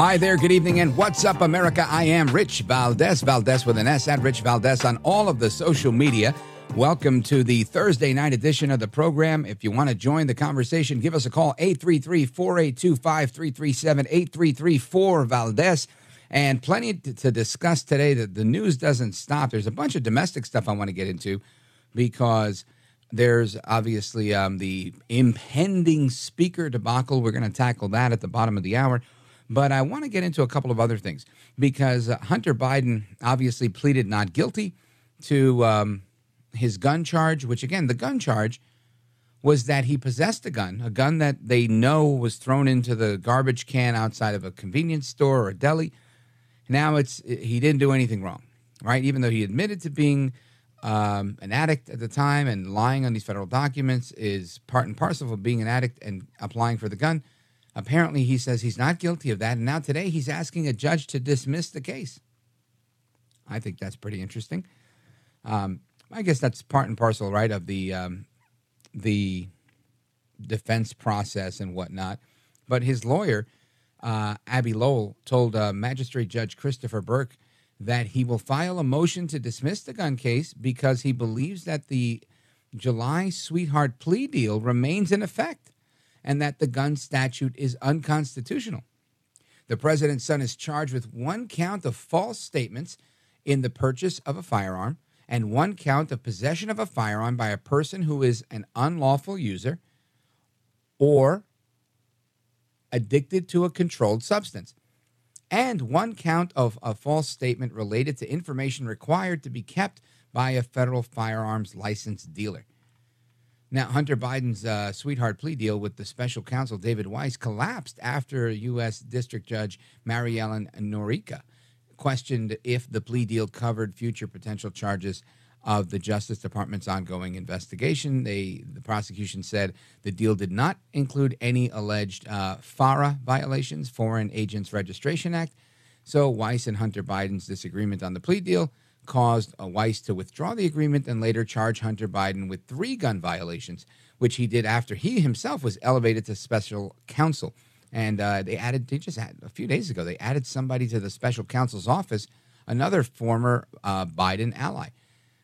Hi there, good evening, and what's up, America? I am Rich Valdez, Valdez with an S at Rich Valdez on all of the social media. Welcome to the Thursday night edition of the program. If you want to join the conversation, give us a call 833 482 5337 8334 Valdez. And plenty to, to discuss today. The, the news doesn't stop. There's a bunch of domestic stuff I want to get into because there's obviously um, the impending speaker debacle. We're going to tackle that at the bottom of the hour. But I want to get into a couple of other things because uh, Hunter Biden obviously pleaded not guilty to um, his gun charge, which again, the gun charge was that he possessed a gun, a gun that they know was thrown into the garbage can outside of a convenience store or a deli. Now it's he didn't do anything wrong, right? Even though he admitted to being um, an addict at the time and lying on these federal documents is part and parcel of being an addict and applying for the gun. Apparently, he says he's not guilty of that. And now today he's asking a judge to dismiss the case. I think that's pretty interesting. Um, I guess that's part and parcel, right, of the um, the defense process and whatnot. But his lawyer, uh, Abbe Lowell, told uh, Magistrate Judge Christopher Burke that he will file a motion to dismiss the gun case because he believes that the July sweetheart plea deal remains in effect and that the gun statute is unconstitutional. The president's son is charged with one count of false statements in the purchase of a firearm and one count of possession of a firearm by a person who is an unlawful user or addicted to a controlled substance, and one count of a false statement related to information required to be kept by a federal firearms license dealer. Now, Hunter Biden's uh, sweetheart plea deal with the special counsel David Weiss collapsed after U.S. District Judge Maryellen Noreika questioned if the plea deal covered future potential charges of the Justice Department's ongoing investigation. They, the prosecution said the deal did not include any alleged uh, FARA violations, Foreign Agents Registration Act. So Weiss and Hunter Biden's disagreement on the plea deal caused Weiss to withdraw the agreement and later charge Hunter Biden with three gun violations, which he did after he himself was elevated to special counsel. And uh, they added, they just had a few days ago, they added somebody to the special counsel's office, another former uh, Biden ally.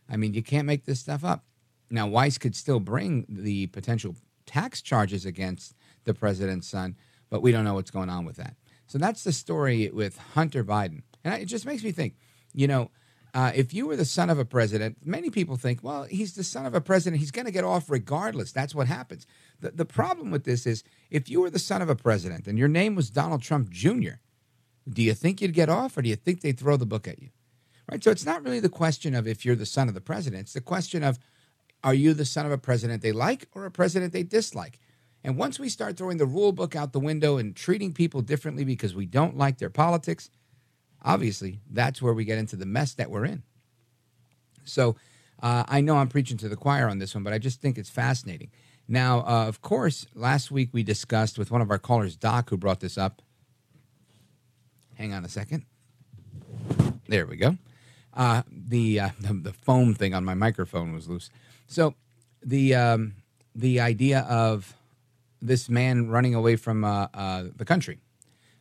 I mean, you can't make this stuff up. Now, Weiss could still bring the potential tax charges against the president's son, but we don't know what's going on with that. So that's the story with Hunter Biden. And it just makes me think, you know, uh, if you were the son of a president, many people think, well, he's the son of a president. He's going to get off regardless. That's what happens. The, the problem with this is if you were the son of a president and your name was Donald Trump Jr., do you think you'd get off or do you think they'd throw the book at you? Right? So it's not really the question of if you're the son of the president. It's the question of are you the son of a president they like or a president they dislike? And once we start throwing the rule book out the window and treating people differently because we don't like their politics, obviously that's where we get into the mess that we're in. So uh, I know I'm preaching to the choir on this one, but I just think it's fascinating. Now, uh, of course, last week we discussed with one of our callers, Doc, who brought this up. Hang on a second. There we go. Uh, the, uh, the, the foam thing on my microphone was loose. So the um, the idea of this man running away from uh, uh, the country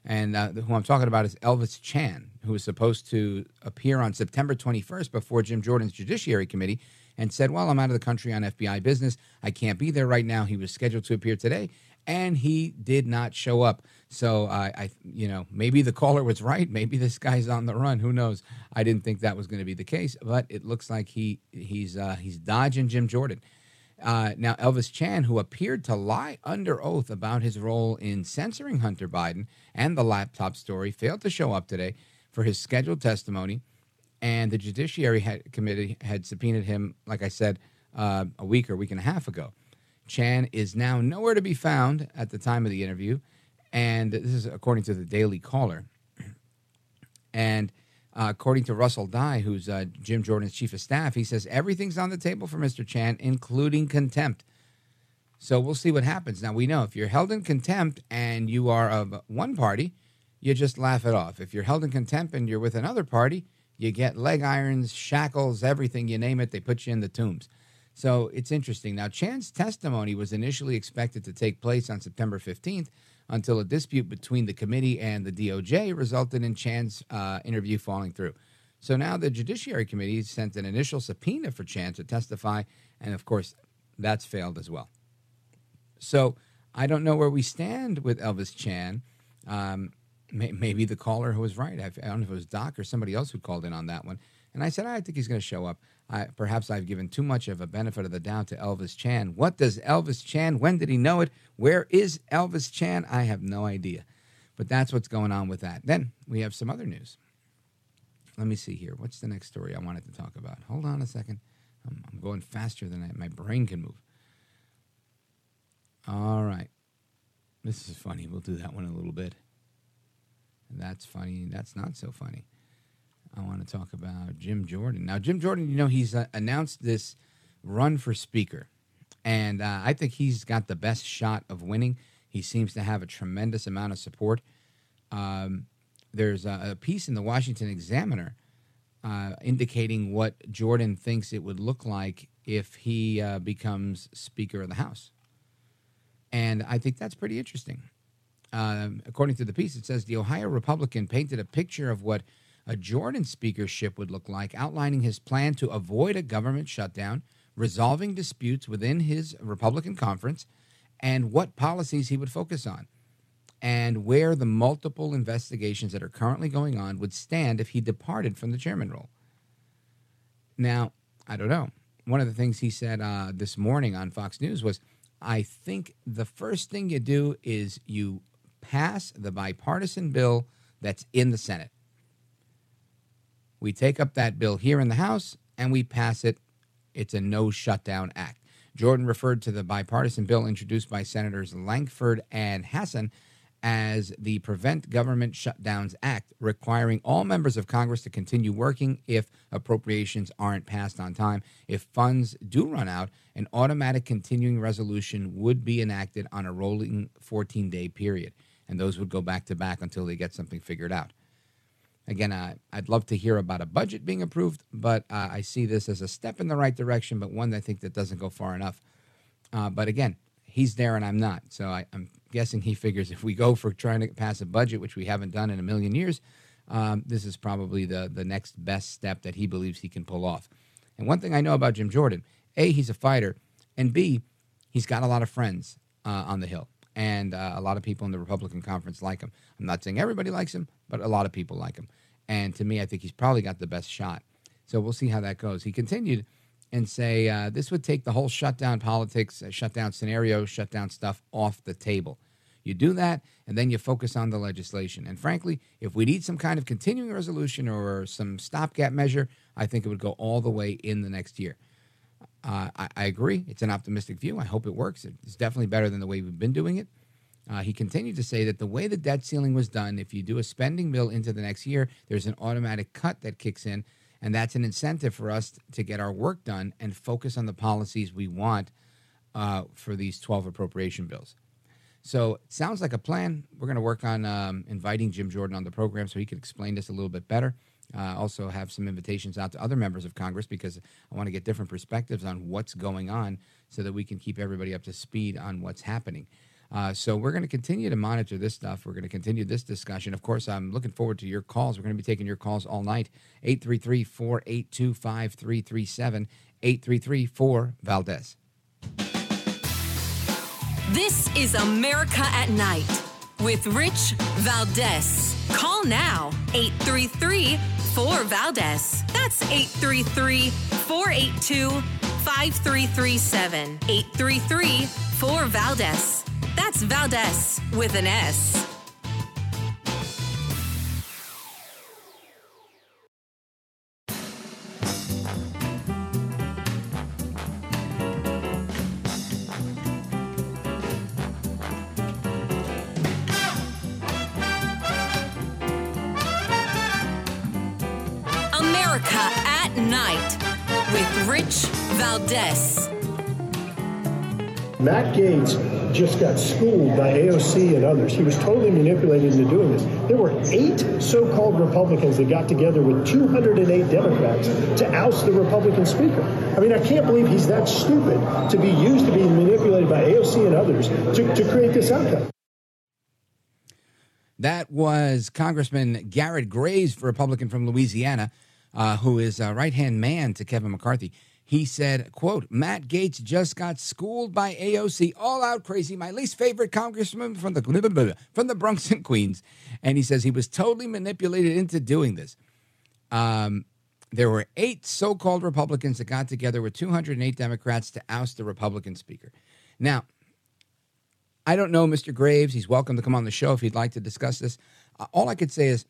And uh, who I'm talking about is Elvis Chan, who was supposed to appear on September 21st before Jim Jordan's Judiciary Committee and said, Well, I'm out of the country on FBI business. I can't be there right now. He was scheduled to appear today, and he did not show up. So I, I, you know, maybe the caller was right. Maybe this guy's on the run. Who knows? I didn't think that was going to be the case, but it looks like he he's uh, he's dodging Jim Jordan. Uh, now, Elvis Chan, who appeared to lie under oath about his role in censoring Hunter Biden and the laptop story, failed to show up today for his scheduled testimony. And the Judiciary had, Committee had subpoenaed him, like I said, uh, a week or week and a half ago. Chan is now nowhere to be found at the time of the interview. And this is according to the Daily Caller. And uh, according to Russell Dye, who's uh, Jim Jordan's chief of staff, he says everything's on the table for Mr. Chan, including contempt. So we'll see what happens. Now, we know if you're held in contempt and you are of one party, you just laugh it off. If you're held in contempt and you're with another party, you get leg irons, shackles, everything, you name it, they put you in the tombs. So it's interesting. Now, Chan's testimony was initially expected to take place on September 15th, until a dispute between the committee and the DOJ resulted in Chan's uh, interview falling through. So now the Judiciary Committee sent an initial subpoena for Chan to testify, and of course, that's failed as well. So I don't know where we stand with Elvis Chan. Um, may, maybe the caller who was right. I, I don't know if it was Doc or somebody else who called in on that one. And I said, I think he's going to show up. I, perhaps I've given too much of a benefit of the doubt to Elvis Chan. What does Elvis Chan? When did he know it? Where is Elvis Chan? I have no idea. But that's what's going on with that. Then we have some other news. Let me see here. What's the next story I wanted to talk about? Hold on a second. I'm, I'm going faster than I, my brain can move. All right. This is funny. We'll do that one a little bit. That's funny. That's not so funny. I want to talk about Jim Jordan. Now, Jim Jordan, you know, he's uh, announced this run for speaker, and uh, I think he's got the best shot of winning. He seems to have a tremendous amount of support. Um, there's a, a, piece in the Washington Examiner uh, indicating what Jordan thinks it would look like if he uh, becomes Speaker of the House. And I think that's pretty interesting. Um, according to the piece, it says the Ohio Republican painted a picture of what a Jordan speakership would look like, outlining his plan to avoid a government shutdown, resolving disputes within his Republican conference, and what policies he would focus on, and where the multiple investigations that are currently going on would stand if he departed from the chairman role. Now, I don't know. One of the things he said uh, this morning on Fox News was I think the first thing you do is you pass the bipartisan bill that's in the Senate. We take up that bill here in the House and we pass it. It's a no shutdown act. Jordan referred to the bipartisan bill introduced by Senators Lankford and Hassan as the Prevent Government Shutdowns Act, requiring all members of Congress to continue working if appropriations aren't passed on time. If funds do run out, an automatic continuing resolution would be enacted on a rolling 14 day period, and those would go back to back until they get something figured out. Again, uh, I'd love to hear about a budget being approved, but uh, I see this as a step in the right direction, but one I think that doesn't go far enough. Uh, but again, he's there and I'm not. So I, am guessing he figures if we go for trying to pass a budget, which we haven't done in a million years, um, this is probably the, the next best step that he believes he can pull off. And one thing I know about Jim Jordan A, he's a fighter, and B, he's got a lot of friends uh, on the Hill and uh, a lot of people in the Republican conference like him. I'm not saying everybody likes him, but a lot of people like him. And to me, I think he's probably got the best shot. So we'll see how that goes. He continued and say uh, this would take the whole shutdown politics, uh, shutdown scenario, shutdown stuff off the table. You do that, and then you focus on the legislation. And frankly, if we need some kind of continuing resolution or some stopgap measure, I think it would go all the way in the next year. Uh, I, I, agree. It's an optimistic view. I hope it works. It's definitely better than the way we've been doing it. Uh, he continued to say that the way the debt ceiling was done, if you do a spending bill into the next year, there's an automatic cut that kicks in. And that's an incentive for us to get our work done and focus on the policies we want uh, for these 12 appropriation bills. So it sounds like a plan. We're going to work on um, inviting Jim Jordan on the program so he can explain this a little bit better. Uh, also have some invitations out to other members of Congress because I want to get different perspectives on what's going on so that we can keep everybody up to speed on what's happening. Uh, so we're going to continue to monitor this stuff. We're going to continue this discussion. Of course, I'm looking forward to your calls. We're going to be taking your calls all night. 833 482 5337. 833 4 Valdez. This is America at Night with Rich Valdez. Call now 833 4 Valdez. That's 833 482 5337. 833 4 Valdez. That's Valdez with an S. America at Night with Rich Valdez. Matt Gaetz just got schooled by AOC and others. He was totally manipulated into doing this. There were eight so called Republicans that got together with 208 Democrats to oust the Republican Speaker. I mean, I can't believe he's that stupid to be used to be manipulated by AOC and others to, to create this outcome. That was Congressman Garrett Graves, Republican from Louisiana, uh, who is a right hand man to Kevin McCarthy. He said, quote, Matt Gaetz just got schooled by AOC, all out crazy, my least favorite congressman from the from the Bronx and Queens. And he says he was totally manipulated into doing this. Um, there were eight so-called Republicans that got together with 208 Democrats to oust the Republican speaker. Now, I don't know Mr. Graves. He's welcome to come on the show if he'd like to discuss this. Uh, all I could say is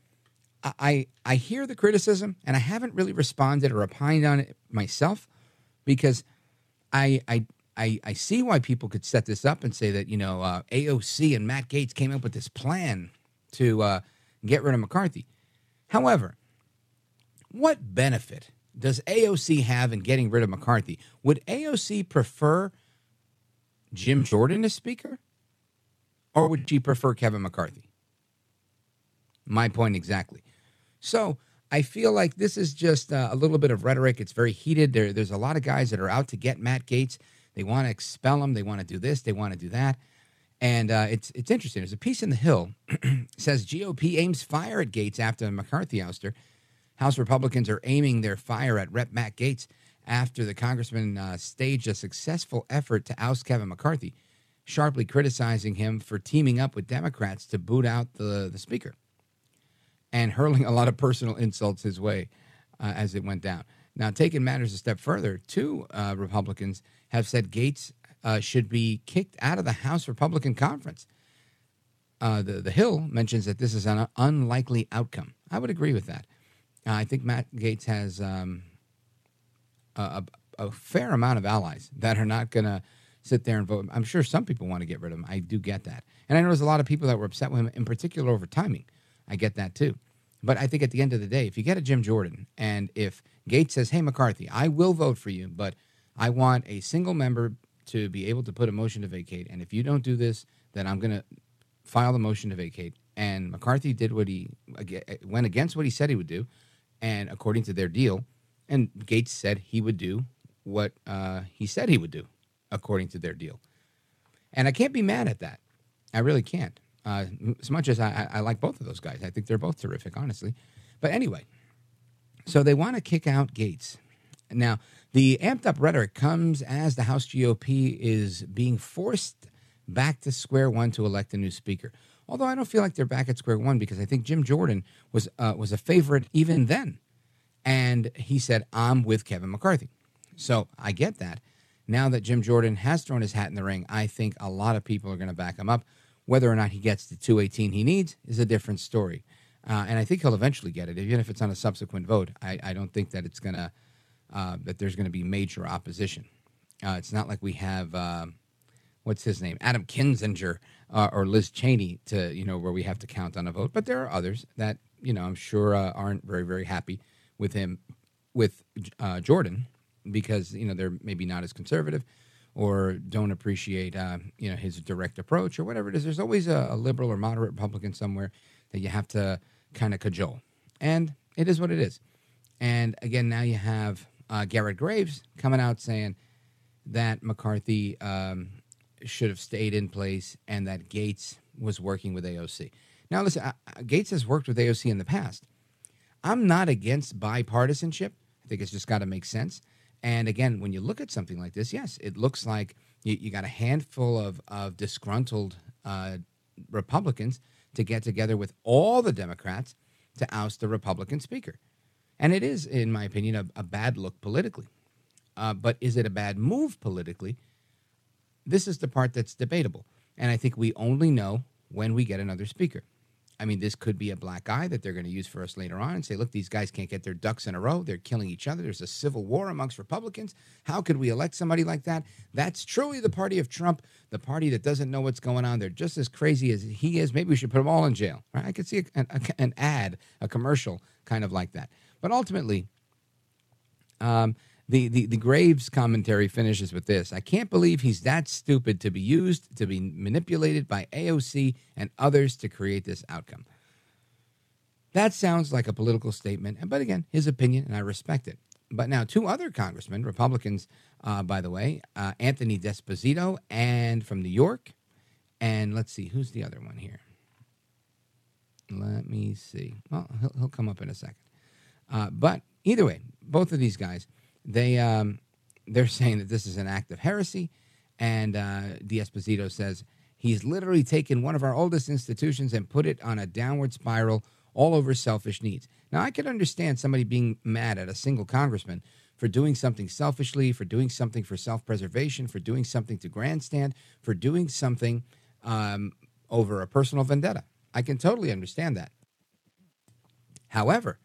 I I hear the criticism and I haven't really responded or opined on it myself because I I I, I see why people could set this up and say that you know uh, AOC and Matt Gaetz came up with this plan to uh, get rid of McCarthy. However, what benefit does AOC have in getting rid of McCarthy? Would AOC prefer Jim Jordan as Speaker, or would she prefer Kevin McCarthy? My point exactly. So I feel like this is just uh, a little bit of rhetoric. It's very heated. There, there's a lot of guys that are out to get Matt Gaetz. They want to expel him. They want to do this. They want to do that. And uh, it's it's interesting. There's a piece in the Hill says GOP aims fire at Gaetz after McCarthy ouster. House Republicans are aiming their fire at Rep. Matt Gaetz after the congressman uh, staged a successful effort to oust Kevin McCarthy, sharply criticizing him for teaming up with Democrats to boot out the, the speaker and hurling a lot of personal insults his way uh, as it went down. Now, taking matters a step further, two uh, Republicans have said Gaetz uh, should be kicked out of the House Republican Conference. Uh, the, the Hill mentions that this is an unlikely outcome. I would agree with that. Uh, I think Matt Gaetz has um, a, a, a fair amount of allies that are not going to sit there and vote. I'm sure some people want to get rid of him. I do get that. And I know there's a lot of people that were upset with him, in particular over timing. I get that too. But I think at the end of the day, if you get a Jim Jordan and if Gaetz says, hey, McCarthy, I will vote for you, but I want a single member to be able to put a motion to vacate. And if you don't do this, then I'm going to file the motion to vacate. And McCarthy did what he went against what he said he would do. And according to their deal, and Gaetz said he would do what uh, he said he would do, according to their deal. And I can't be mad at that. I really can't. Uh, as much as I, I, like both of those guys, I think they're both terrific, honestly. But anyway, so they want to kick out Gaetz. Now, the amped up rhetoric comes as the House GOP is being forced back to square one to elect a new speaker. Although I don't feel like they're back at square one because I think Jim Jordan was uh, was a favorite even then, and he said I'm with Kevin McCarthy. So I get that. Now that Jim Jordan has thrown his hat in the ring, I think a lot of people are going to back him up. Whether or not he gets the 218 he needs is a different story. Uh, and I think he'll eventually get it, even if it's on a subsequent vote. I, I don't think that it's going to, uh, that there's going to be major opposition. Uh, it's not like we have, uh, what's his name, Adam Kinzinger uh, or Liz Cheney to, you know, where we have to count on a vote. But there are others that, you know, I'm sure uh, aren't very, very happy with him, with Jordan, because, you know, they're maybe not as conservative or don't appreciate uh, you know his direct approach or whatever it is. There's always a, a liberal or moderate Republican somewhere that you have to kind of cajole, and it is what it is. And again, now you have uh, Garrett Graves coming out saying that McCarthy um, should have stayed in place and that Gaetz was working with AOC. Now, listen, uh, Gaetz has worked with AOC in the past. I'm not against bipartisanship. I think it's just got to make sense. And again, when you look at something like this, yes, it looks like you, you got a handful of, of disgruntled uh, Republicans to get together with all the Democrats to oust the Republican speaker. And it is, in my opinion, a, a bad look politically. Uh, but is it a bad move politically? This is the part that's debatable. And I think we only know when we get another speaker. I mean, this could be a black eye that they're going to use for us later on and say, look, these guys can't get their ducks in a row. They're killing each other. There's a civil war amongst Republicans. How could we elect somebody like that? That's truly the party of Trump, the party that doesn't know what's going on. They're just as crazy as he is. Maybe we should put them all in jail. Right? I could see a, a, an ad, a commercial kind of like that. But ultimately, um, the, the, the Graves commentary finishes with this I can't believe he's that stupid to be used, to be manipulated by AOC and others to create this outcome. That sounds like a political statement, but again, his opinion, and I respect it. But now, two other congressmen, Republicans, uh, by the way, uh, Anthony D'Esposito and from New York, and let's see, who's the other one here? Let me see. Well, he'll, he'll come up in a second. Uh, but either way, both of these guys they um, they're saying that this is an act of heresy, and uh, D'Esposito says he's literally taken one of our oldest institutions and put it on a downward spiral all over selfish needs. Now, I can understand somebody being mad at a single congressman for doing something selfishly, for doing something for self preservation, for doing something to grandstand, for doing something um, over a personal vendetta. I can totally understand that. However,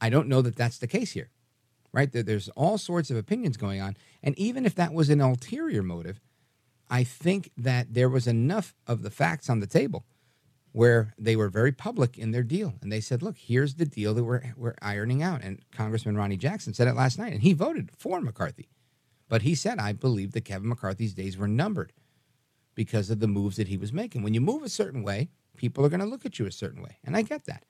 I don't know that that's the case here right? There's all sorts of opinions going on. And even if that was an ulterior motive, I think that there was enough of the facts on the table where they were very public in their deal. And they said, look, here's the deal that we're, we're ironing out. And Congressman Ronny Jackson said it last night, and he voted for McCarthy. But he said, I believe that Kevin McCarthy's days were numbered because of the moves that he was making. When you move a certain way, people are going to look at you a certain way. And I get that.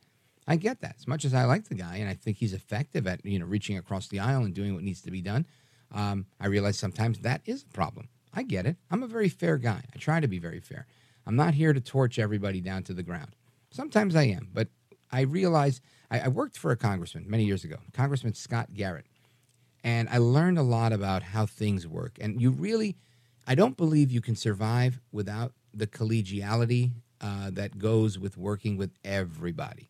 I get that. As much as I like the guy and I think he's effective at you know reaching across the aisle and doing what needs to be done, um, I realize sometimes that is a problem. I get it. I'm a very fair guy. I try to be very fair. I'm not here to torch everybody down to the ground. Sometimes I am, but I realize I, I worked for a congressman many years ago, Congressman Scott Garrett, and I learned a lot about how things work. And you really, I don't believe you can survive without the collegiality uh, that goes with working with everybody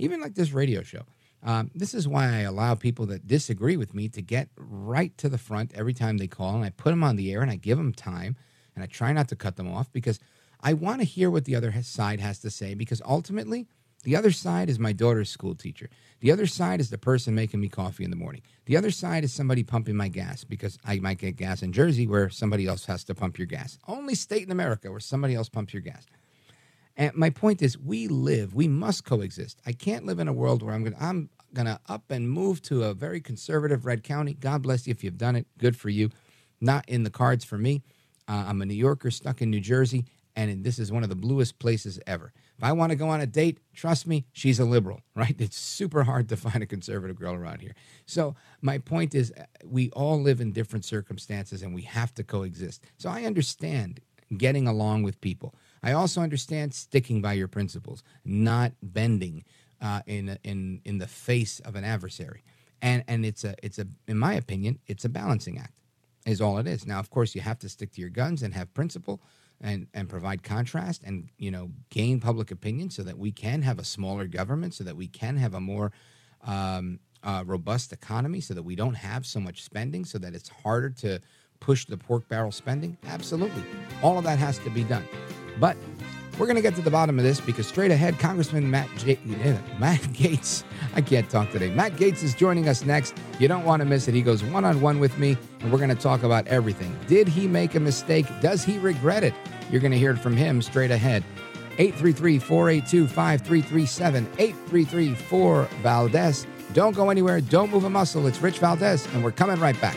even like this radio show. Um, this is why I allow people that disagree with me to get right to the front every time they call, and I put them on the air and I give them time, and I try not to cut them off because I want to hear what the other side has to say. Because ultimately, the other side is my daughter's school teacher. The other side is the person making me coffee in the morning. The other side is somebody pumping my gas because I might get gas in Jersey where somebody else has to pump your gas. Only state in America where somebody else pumps your gas. And my point is, we live, we must coexist. I can't live in a world where I'm going to, I'm going to up and move to a very conservative red county. God bless you if you've done it. Good for you. Not in the cards for me. Uh, I'm a New Yorker stuck in New Jersey, and this is one of the bluest places ever. If I want to go on a date, trust me, she's a liberal, right? It's super hard to find a conservative girl around here. So, my point is, uh, we all live in different circumstances and we have to coexist. So, I understand getting along with people. I also understand sticking by your principles, not bending uh, in in in the face of an adversary. And and it's a it's a in my opinion it's a balancing act, is all it is. Now, of course, you have to stick to your guns and have principle. And, and provide contrast and you know gain public opinion so that we can have a smaller government so that we can have a more um, uh, robust economy so that we don't have so much spending so that it's harder to push the pork barrel spending absolutely all of that has to be done but we're going to get to the bottom of this because straight ahead, Congressman Matt, J- Matt Gaetz, I can't talk today. Matt Gaetz is joining us next. You don't want to miss it. He goes one on one with me, and we're going to talk about everything. Did he make a mistake? Does he regret it? You're going to hear it from him straight ahead. 833 482 5337 833 4 Valdez. Don't go anywhere. Don't move a muscle. It's Rich Valdez, and we're coming right back.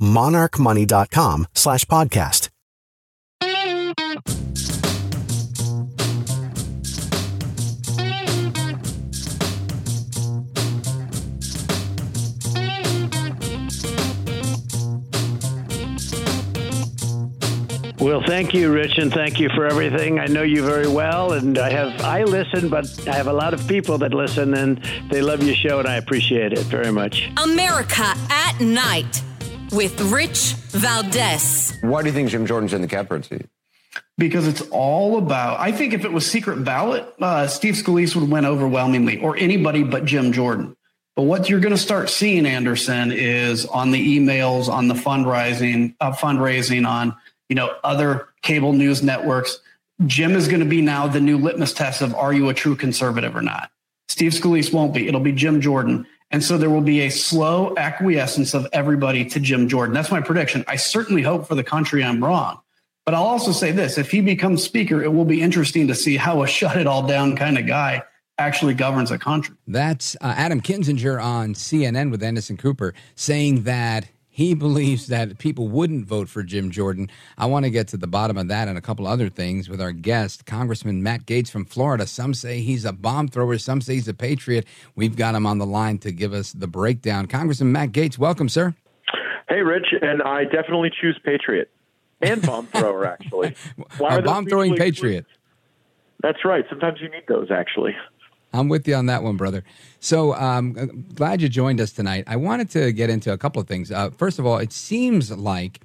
monarchmoney.com slash podcast. Well, thank you, Rich, and thank you for everything. I know you very well, and I have I listen, but I have a lot of people that listen, and they love your show, and I appreciate it very much. America at Night with Rich Valdez. Why do you think Jim Jordan's in the catbird seat? Because it's all about. I think if it was secret ballot, uh, Steve Scalise would win overwhelmingly, or anybody but Jim Jordan. But what you're going to start seeing, Anderson, is on the emails, on the fundraising, uh, fundraising, on you know, other cable news networks. Jim is going to be now the new litmus test of are you a true conservative or not? Steve Scalise won't be. It'll be Jim Jordan. And so there will be a slow acquiescence of everybody to Jim Jordan. That's my prediction. I certainly hope for the country I'm wrong. But I'll also say this if he becomes speaker, it will be interesting to see how a shut it all down kind of guy actually governs a country. That's uh, Adam Kinzinger on CNN with Anderson Cooper saying that he believes that people wouldn't vote for Jim Jordan. I want to get to the bottom of that and a couple other things with our guest, Congressman Matt Gaetz from Florida. Some say he's a bomb thrower, some say he's a patriot. We've got him on the line to give us the breakdown. Congressman Matt Gaetz, welcome, sir. Hey, Rich, and I definitely choose patriot and bomb thrower, actually. Why a bomb throwing patriot. That's right. Sometimes you need those, actually. I'm with you on that one, brother. So um, glad you joined us tonight. I wanted to get into a couple of things. Uh, first of all, it seems like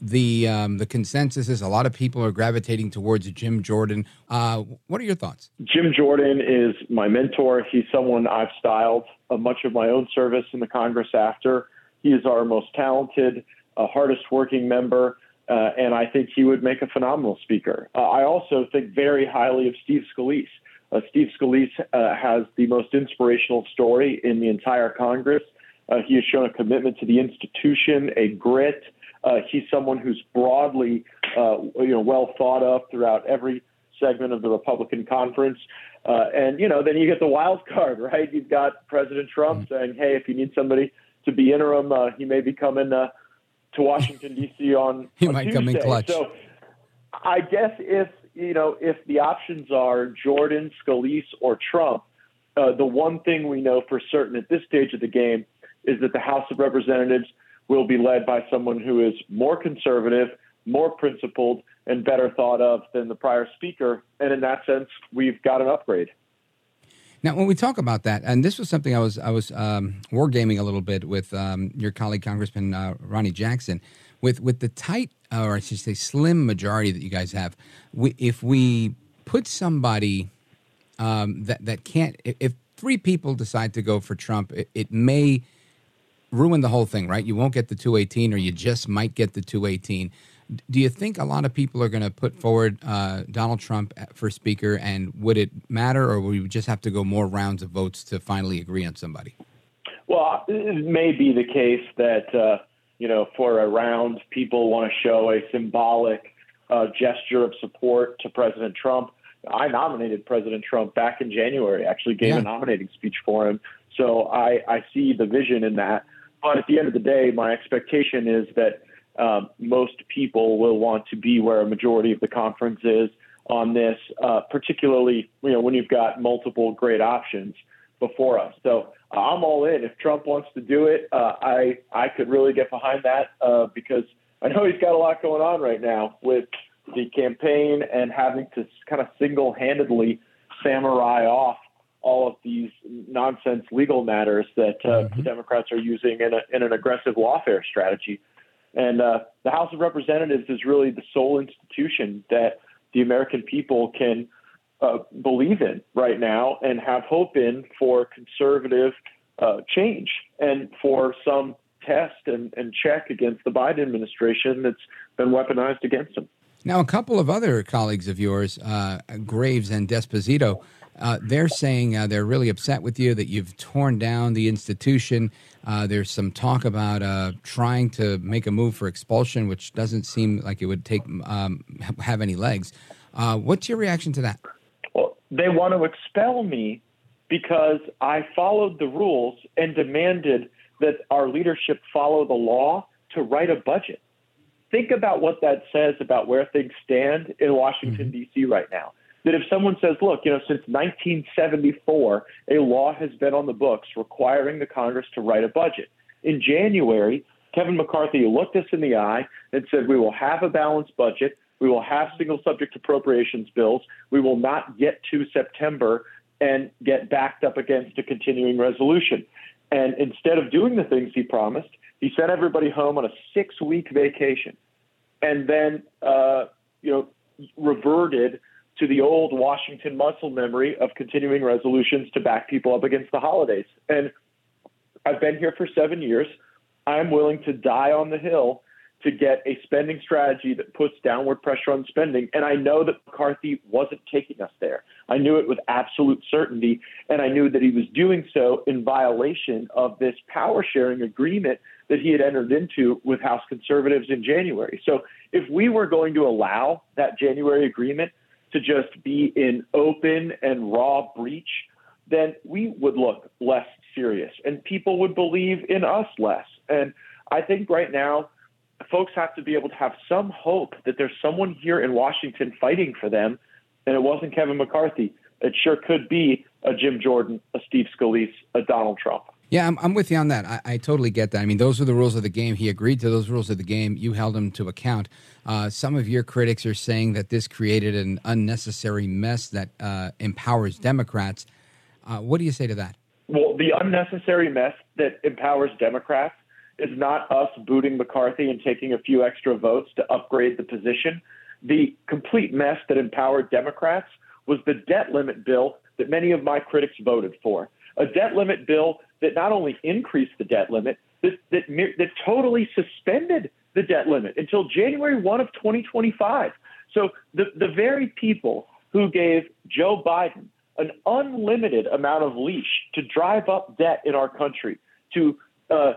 the um, the consensus is a lot of people are gravitating towards Jim Jordan. Uh, what are your thoughts? Jim Jordan is my mentor. He's someone I've styled much of my own service in the Congress after. He is our most talented, uh, hardest working member. Uh, and I think he would make a phenomenal speaker. Uh, I also think very highly of Steve Scalise. Uh, Steve Scalise uh, has the most inspirational story in the entire Congress. Uh, he has shown a commitment to the institution, a grit. Uh, he's someone who's broadly, uh, you know, well thought of throughout every segment of the Republican conference. Uh, and you know, then you get the wild card, right? You've got President Trump mm-hmm. saying, "Hey, if you need somebody to be interim, he may be coming to Washington D.C. on he on might Tuesday. come in clutch." So, I guess if you know, if the options are Jordan, Scalise, or Trump, uh, the one thing we know for certain at this stage of the game is that the House of Representatives will be led by someone who is more conservative, more principled, and better thought of than the prior speaker. And in that sense, we've got an upgrade. Now, when we talk about that, and this was something I was I was um, wargaming a little bit with um, your colleague Congressman uh, Ronny Jackson with with the tight or I should say slim majority that you guys have. We, if we put somebody um, that that can't, if three people decide to go for Trump, it, it, may ruin the whole thing, right? You won't get the 218, or you just might get the 218. Do you think a lot of people are going to put forward uh, Donald Trump for Speaker, and would it matter, or would we just have to go more rounds of votes to finally agree on somebody? Well, it may be the case that. Uh, you know, for a round, people want to show a symbolic uh, gesture of support to President Trump. I nominated President Trump back in January, actually gave yeah. a nominating speech for him. So I, I see the vision in that. But at the end of the day, my expectation is that um, most people will want to be where a majority of the conference is on this, uh, particularly you know when you've got multiple great options before us. So I'm all in. If Trump wants to do it, uh, I I could really get behind that uh, because I know he's got a lot going on right now with the campaign and having to kind of single-handedly samurai off all of these nonsense legal matters that uh, mm-hmm. the Democrats are using in, a, in an aggressive lawfare strategy. And uh, the House of Representatives is really the sole institution that the American people can uh, believe in right now and have hope in for conservative uh, change and for some test and, and check against the Biden administration that's been weaponized against them. Now, a couple of other colleagues of yours, uh, Graves and D'Esposito, uh, they're saying uh, they're really upset with you that you've torn down the institution. There's some talk about trying to make a move for expulsion, which doesn't seem like it would take um, have any legs. What's your reaction to that? They want to expel me because I followed the rules and demanded that our leadership follow the law to write a budget. Think about what that says about where things stand in Washington, mm-hmm. D.C. right now that if someone says, look, you know, since 1974, a law has been on the books requiring the Congress to write a budget. In January, Kevin McCarthy looked us in the eye and said, we will have a balanced budget. We will have single subject appropriations bills. We will not get to September and get backed up against a continuing resolution. And instead of doing the things he promised, he sent everybody home on a six week vacation and then, uh, you know, reverted to the old Washington muscle memory of continuing resolutions to back people up against the holidays. And I've been here for seven years. I'm willing to die on the Hill to get a spending strategy that puts downward pressure on spending. And I know that McCarthy wasn't taking us there. I knew it with absolute certainty. And I knew that he was doing so in violation of this power sharing agreement that he had entered into with House conservatives in January. So if we were going to allow that January agreement to just be in open and raw breach, then we would look less serious and people would believe in us less. And I think right now, folks have to be able to have some hope that there's someone here in Washington fighting for them. And it wasn't Kevin McCarthy. It sure could be a Jim Jordan, a Steve Scalise, a Donald Trump. Yeah, I'm, I'm with you on that. I, I, totally get that. I mean, those are the rules of the game. He agreed to those rules of the game. You held him to account. Uh, some of your critics are saying that this created an unnecessary mess that uh, empowers Democrats. Uh, what do you say to that? Well, the unnecessary mess that empowers Democrats is not us booting McCarthy and taking a few extra votes to upgrade the position. The complete mess that empowered Democrats was the debt limit bill that many of my critics voted for. A debt limit bill that not only increased the debt limit, that, that, that totally suspended the debt limit until January 1 of 2025. So the, the very people who gave Joe Biden an unlimited amount of leash to drive up debt in our country, to uh,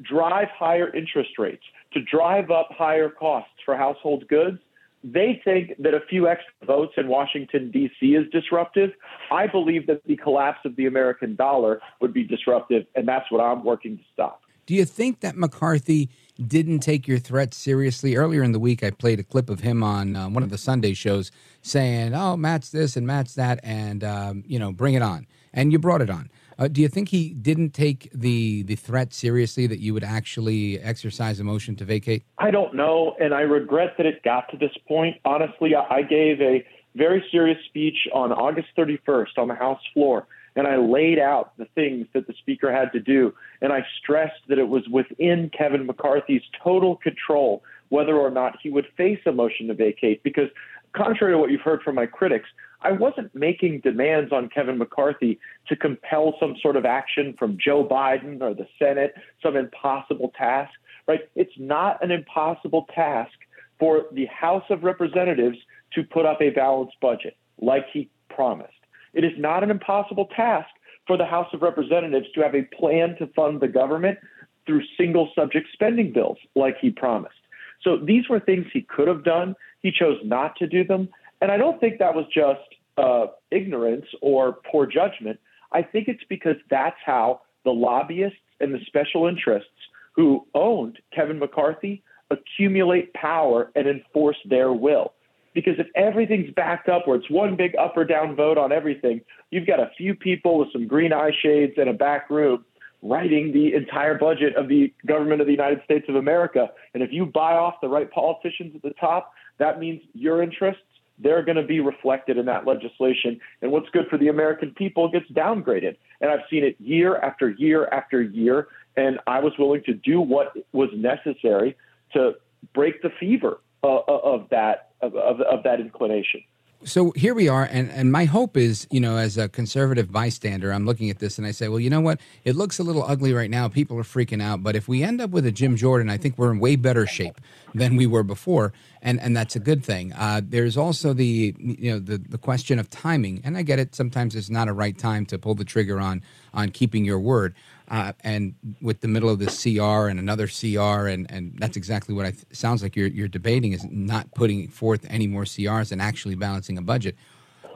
drive higher interest rates, to drive up higher costs for household goods, they think that a few extra votes in Washington, D.C. is disruptive. I believe that the collapse of the American dollar would be disruptive, and that's what I'm working to stop. Do you think that McCarthy didn't take your threats seriously? Earlier in the week, I played a clip of him on uh, one of the Sunday shows saying, Oh, Matt's this and Matt's that, and, um, you know, bring it on. And you brought it on. Uh, do you think he didn't take the the threat seriously that you would actually exercise a motion to vacate? I don't know, and I regret that it got to this point. Honestly, I gave a very serious speech on August 31st on the House floor, and I laid out the things that the Speaker had to do, and I stressed that it was within Kevin McCarthy's total control whether or not he would face a motion to vacate, because contrary to what you've heard from my critics, I wasn't making demands on Kevin McCarthy to compel some sort of action from Joe Biden or the Senate, some impossible task, right? It's not an impossible task for the House of Representatives to put up a balanced budget like he promised. It is not an impossible task for the House of Representatives to have a plan to fund the government through single subject spending bills like he promised. So these were things he could have done. He chose not to do them. And I don't think that was just uh, ignorance or poor judgment. I think it's because that's how the lobbyists and the special interests who owned Kevin McCarthy accumulate power and enforce their will. Because if everything's backed up where it's one big up or down vote on everything, you've got a few people with some green eye shades and a back room writing the entire budget of the government of the United States of America. And if you buy off the right politicians at the top, that means your interests they're going to be reflected in that legislation. And what's good for the American people gets downgraded. And I've seen it year after year after year. And I was willing to do what was necessary to break the fever uh, uh of that of, of, of that inclination so here we are, and, and my hope is, you know, as a conservative bystander, I'm looking at this and I say, well, you know what? It looks a little ugly right now. People are freaking out. But if we end up with a Jim Jordan, I think we're in way better shape than we were before, and, and that's a good thing. Uh, there's also the, you know, the, the question of timing, and I get it. Sometimes it's not a right time to pull the trigger on on keeping your word uh, and with the middle of the CR and another CR, and, and that's exactly what I th- sounds like you're, you're debating is not putting forth any more CRs and actually balancing a budget.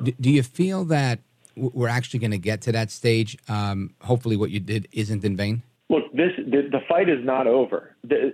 D- do you feel that we're actually going to get to that stage? Um, hopefully, what you did isn't in vain. Look, this the, the fight is not over. The,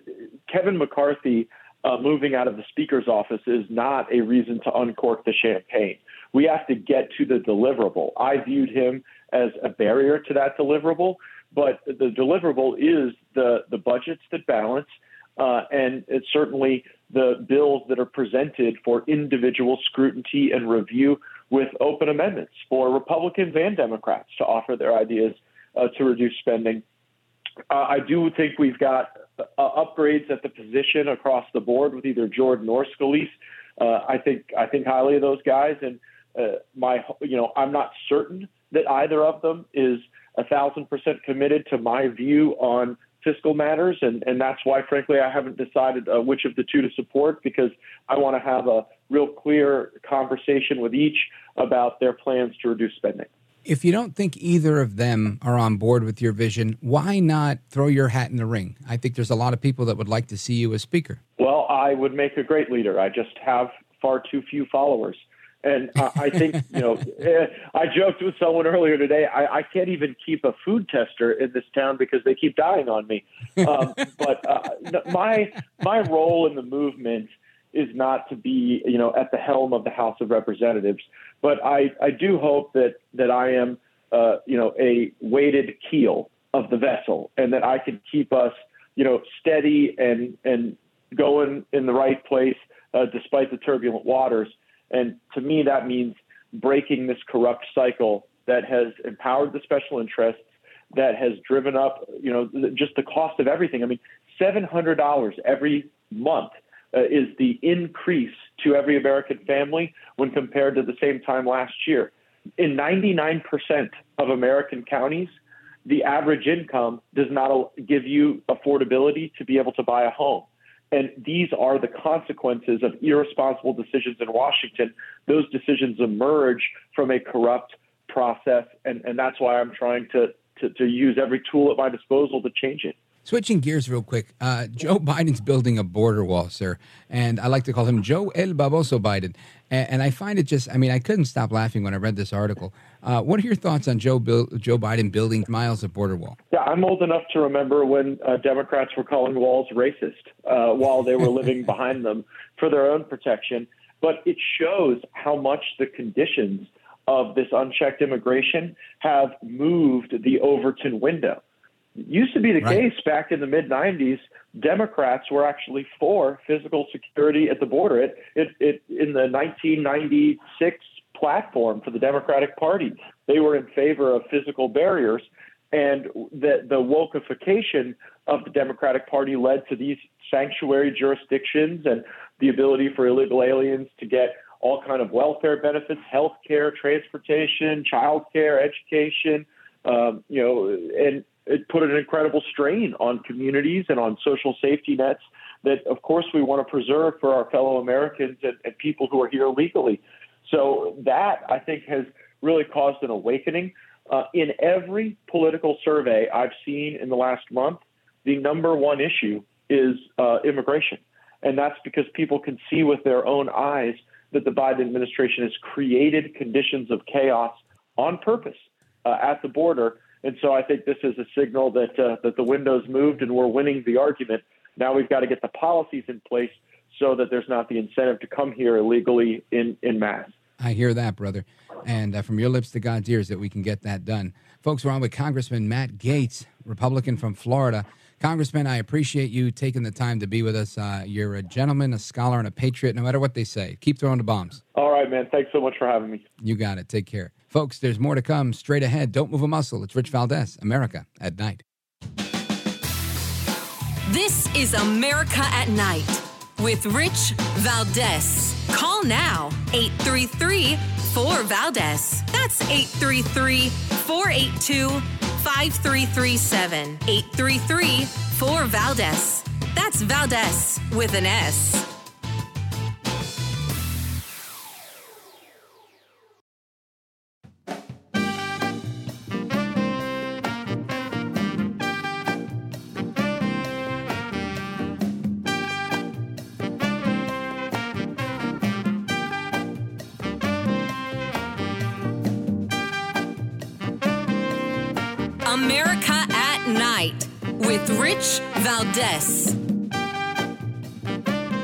Kevin McCarthy uh, moving out of the speaker's office is not a reason to uncork the champagne. We have to get to the deliverable. I viewed him as a barrier to that deliverable. But the deliverable is the, the budgets that balance, uh, and it's certainly the bills that are presented for individual scrutiny and review with open amendments for Republicans and Democrats to offer their ideas uh, to reduce spending. Uh, I do think we've got uh, upgrades at the position across the board with either Jordan or Scalise. Uh, I think I think highly of those guys, and uh, my you know I'm not certain that either of them is a thousand percent committed to my view on fiscal matters, and, and that's why, frankly, I haven't decided uh, which of the two to support because I want to have a real clear conversation with each about their plans to reduce spending. If you don't think either of them are on board with your vision, why not throw your hat in the ring? I think there's a lot of people that would like to see you as speaker. Well, I would make a great leader. I just have far too few followers. And uh, I think, you know, eh, I joked with someone earlier today. I, I, can't even keep a food tester in this town because they keep dying on me. Um, but uh, my my role in the movement is not to be, you know, at the helm of the House of Representatives. But I, I do hope that that I am, uh, you know, a weighted keel of the vessel, and that I can keep us, you know, steady and and going in the right place uh, despite the turbulent waters. And to me, that means breaking this corrupt cycle that has empowered the special interests, that has driven up, you know, just the cost of everything. I mean, $700 every month uh, is the increase to every American family when compared to the same time last year. In 99% of American counties, the average income does not give you affordability to be able to buy a home. And these are the consequences of irresponsible decisions in Washington. Those decisions emerge from a corrupt process, and, and that's why I'm trying to, to, to use every tool at my disposal to change it. Switching gears real quick, uh, Joe Biden's building a border wall, sir, and I like to call him Joe El Baboso Biden. And, and I find it just, I mean, I couldn't stop laughing when I read this article. Uh, what are your thoughts on Joe Bill, Joe Biden building miles of border wall? Yeah, I'm old enough to remember when uh, Democrats were calling walls racist uh, while they were living behind them for their own protection. But it shows how much the conditions of this unchecked immigration have moved the Overton window used to be the right. case back in the mid 90s. Democrats were actually for physical security at the border. It, it, it, in the 1996 platform for the Democratic Party, they were in favor of physical barriers. And the, the wokeification of the Democratic Party led to these sanctuary jurisdictions and the ability for illegal aliens to get all kind of welfare benefits, health care, transportation, child care, education, um, you know, and it put an incredible strain on communities and on social safety nets that, of course, we want to preserve for our fellow Americans and, and people who are here legally. So that I think has really caused an awakening. Uh, in every political survey I've seen in the last month, the number one issue is uh, immigration. And that's because people can see with their own eyes that the Biden administration has created conditions of chaos on purpose uh, at the border And so I think this is a signal that uh, that the window's moved and we're winning the argument. Now we've got to get the policies in place so that there's not the incentive to come here illegally in, in mass. I hear that, brother. And uh, from your lips to God's ears that we can get that done. Folks, we're on with Congressman Matt Gaetz, Republican from Florida. Congressman, I appreciate you taking the time to be with us. Uh, you're a gentleman, a scholar, and a patriot, no matter what they say. Keep throwing the bombs. All right, man. Thanks so much for having me. You got it. Take care. Folks, there's more to come straight ahead. Don't move a muscle. It's Rich Valdez, America at Night. This is America at Night with Rich Valdez. Call now 833 4 Valdez. That's 833 482 5337. 833 4 Valdez. That's Valdez with an S. Rich Valdez.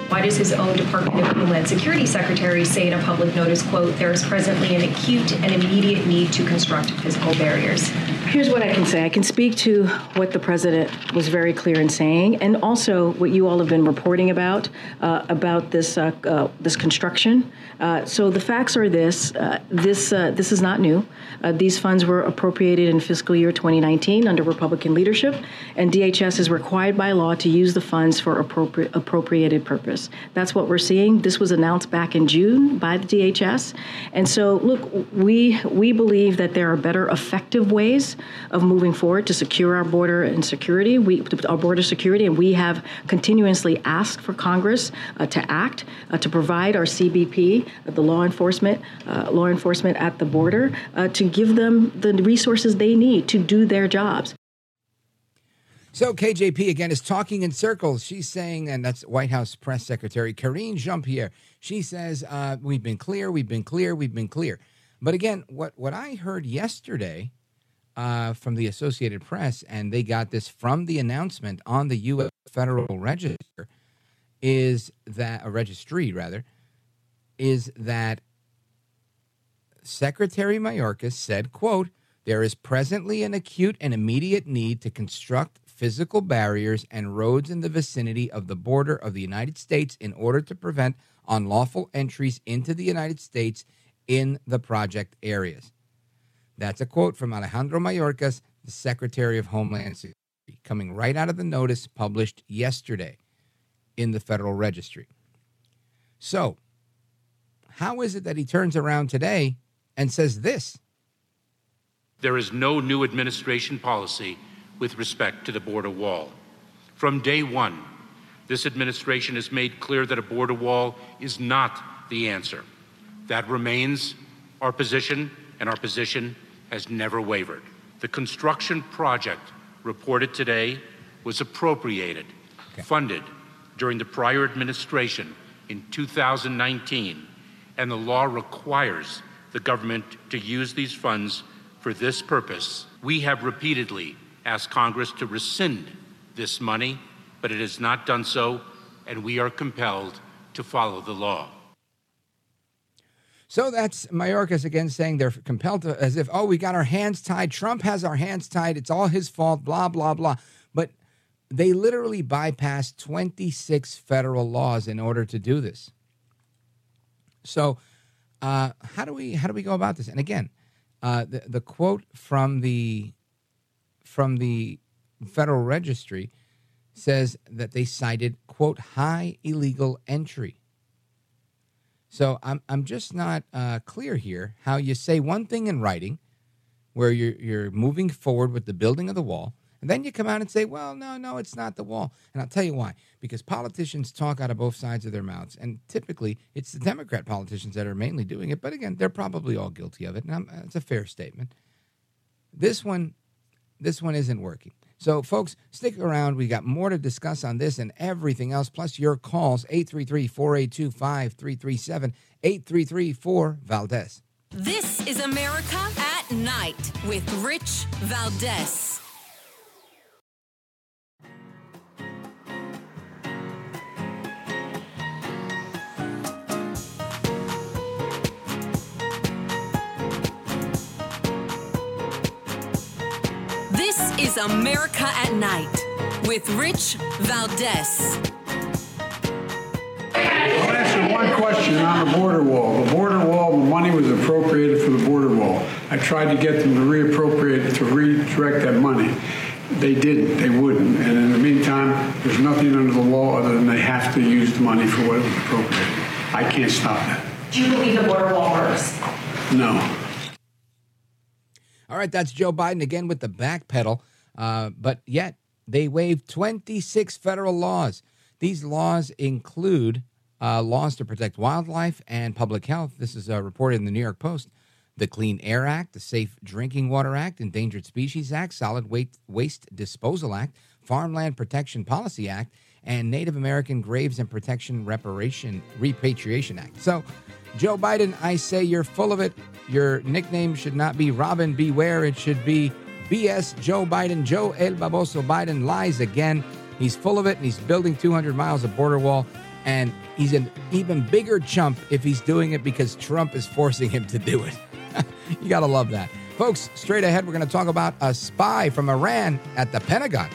Why does his own Department of Homeland Security Secretary say in a public notice, quote, there is presently an acute and immediate need to construct physical barriers? Here's what I can say. I can speak to what the president was very clear in saying, and also what you all have been reporting about uh, about this uh, uh, this construction. Uh, so the facts are this: uh, this uh, this is not new. these funds were appropriated in fiscal year 2019 under Republican leadership, and DHS is required by law to use the funds for appropriate appropriated purpose. That's what we're seeing. This was announced back in June by the DHS, and so look, we we believe that there are better, effective ways of moving forward to secure our border and security, we, our border security, and we have continuously asked for Congress uh, to act uh, to provide our CBP, uh, the law enforcement, uh, law enforcement at the border, uh, to give them the resources they need to do their jobs. So KJP again is talking in circles. She's saying, and that's White House press secretary Karine Jean-Pierre. She says, uh, "We've been clear, we've been clear, we've been clear." But again, what what I heard yesterday uh, from the Associated Press, and they got this from the announcement on the U.S. Federal Register, is that a registry rather, is that Secretary Mayorkas said, "quote There is presently an acute and immediate need to construct." Physical barriers and roads in the vicinity of the border of the United States in order to prevent unlawful entries into the United States in the project areas. That's a quote from Alejandro Mayorkas, the Secretary of Homeland Security, coming right out of the notice published yesterday in the Federal Registry. So, how is it that he turns around today and says this? There is no new administration policy with respect to the border wall. From day one, this administration has made clear that a border wall is not the answer. That remains our position, and our position has never wavered. The construction project reported today was appropriated, okay. funded during the prior administration in 2019, and the law requires the government to use these funds for this purpose. We have repeatedly asked Congress to rescind this money, but it has not done so, and we are compelled to follow the law. So that's Mayorkas again saying they're compelled to, as if, oh, we got our hands tied. Trump has our hands tied. It's all his fault, blah, blah, blah. But they literally bypassed 26 federal laws in order to do this. So, uh, how do we how do we go about this? And again, uh, the the quote from the from the Federal Registry says that they cited quote high illegal entry. So I'm I'm just not uh, clear here how you say one thing in writing, where you're you're moving forward with the building of the wall, and then you come out and say, well, no, no, it's not the wall. And I'll tell you why. Because politicians talk out of both sides of their mouths, and typically it's the Democrat politicians that are mainly doing it. But again, they're probably all guilty of it, and it's a fair statement. This one, this one isn't working. So, folks, stick around. We got more to discuss on this and everything else, plus your calls 833 482 5337 833 4 Valdez. This is America at Night with Rich Valdez. America at Night with Rich Valdez. I'll answer one question on the border wall. The border wall, the money was appropriated for the border wall. I tried to get them to reappropriate, to redirect that money. They didn't. They wouldn't. And in the meantime, there's nothing under the law other than they have to use the money for what it was appropriated. I can't stop that. Do you believe the border wall works? No. All right, that's Joe Biden again with the back pedal. Uh, but yet, they waived 26 federal laws. These laws include uh, laws to protect wildlife and public health. This is uh, reported in the New York Post. The Clean Air Act, the Safe Drinking Water Act, Endangered Species Act, Solid Waste, Waste Disposal Act, Farmland Protection Policy Act, and Native American Graves and Protection Reparation Repatriation Act. So, Joe Biden, I say you're full of it. Your nickname should not be Robin Beware. It should be BS Joe Biden. Joe El Baboso Biden lies again. He's full of it and he's building 200 miles of border wall. And he's an even bigger chump if he's doing it because Trump is forcing him to do it. you got to love that. Folks, straight ahead, we're going to talk about a spy from Iran at the Pentagon.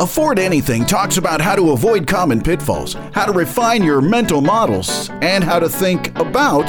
Afford Anything talks about how to avoid common pitfalls, how to refine your mental models, and how to think about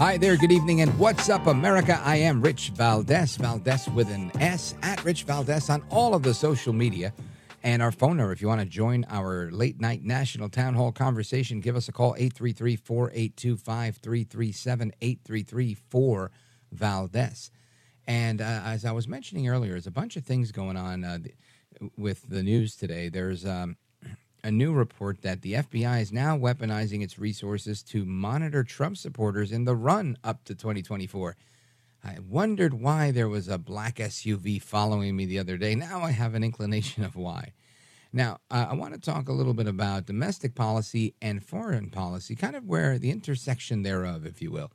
Hi there, good evening, and what's up, America? I am Rich Valdez, Valdez with an S, at Rich Valdez on all of the social media. And our phone number, if you want to join our late night national town hall conversation, give us a call 833 482 5337 833 4 Valdez. And uh, as I was mentioning earlier, there's a bunch of things going on uh, with the news today. There's um, a new report that the FBI is now weaponizing its resources to monitor Trump supporters in the run up to 2024. I wondered why there was a black SUV following me the other day. Now I have an inclination of why. Now, uh, I want to talk a little bit about domestic policy and foreign policy, kind of where the intersection thereof, if you will.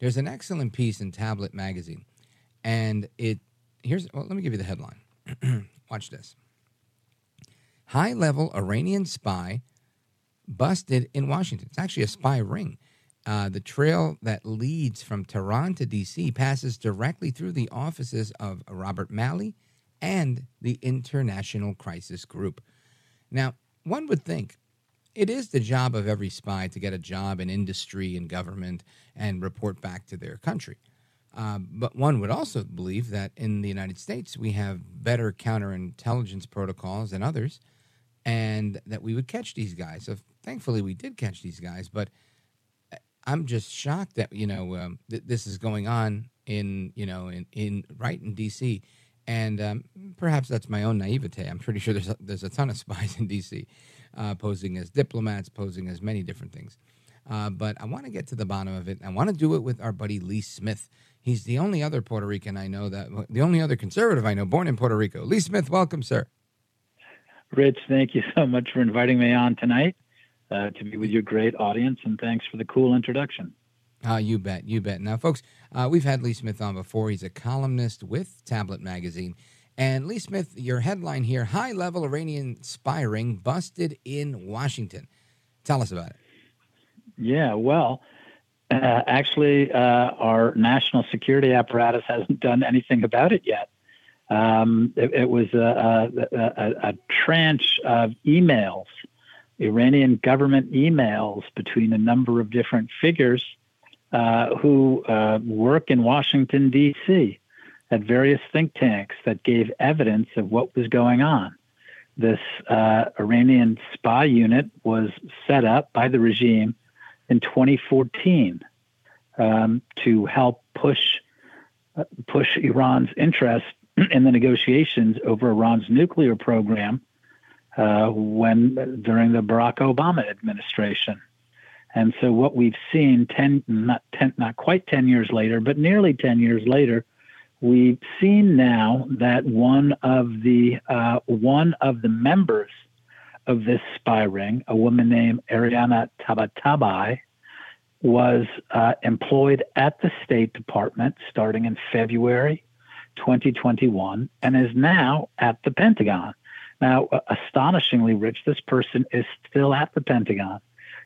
There's an excellent piece in Tablet magazine, and it here's well, let me give you the headline. Watch this. High level Iranian spy busted in Washington. It's actually a spy ring. Uh, the trail that leads from Tehran to D.C. passes directly through the offices of Robert Malley and the International Crisis Group. Now, one would think it is the job of every spy to get a job in industry and government and report back to their country. Uh, but one would also believe that in the United States, we have better counterintelligence protocols than others, and that we would catch these guys. So thankfully, we did catch these guys. But I'm just shocked that you know um, th- this is going on in you know in, in right in D.C. And um, perhaps that's my own naivete. I'm pretty sure there's a, there's a ton of spies in D.C. Uh, posing as diplomats, posing as many different things. Uh, but I want to get to the bottom of it. I want to do it with our buddy Lee Smith. He's the only other Puerto Rican I know that, the only other conservative I know born in Puerto Rico. Lee Smith, welcome, sir. Rich, thank you so much for inviting me on tonight uh, to be with your great audience, and thanks for the cool introduction. Uh, you bet, you bet. Now, folks, uh, we've had Lee Smith on before. He's a columnist with Tablet Magazine, And Lee Smith, your headline here high level Iranian spy ring busted in Washington. Tell us about it. Yeah, well, uh, actually, uh, our national security apparatus hasn't done anything about it yet. Um, it, it, was a, a, a, a, tranche of emails, Iranian government emails between a number of different figures uh, who uh, work in Washington, D.C., at various think tanks that gave evidence of what was going on. This uh, Iranian spy unit was set up by the regime in 2014 um, to help push uh, push Iran's interest in the negotiations over Iran's nuclear program uh, when during the Barack Obama administration. And so what we've seen 10 not 10 not quite 10 years later, but nearly 10 years later, we've seen now that one of the uh, one of the members of this spy ring, a woman named Ariane Tabatabai, was uh, employed at the State Department starting in February 2021 and is now at the Pentagon. Now, astonishingly, Rich, this person is still at the Pentagon,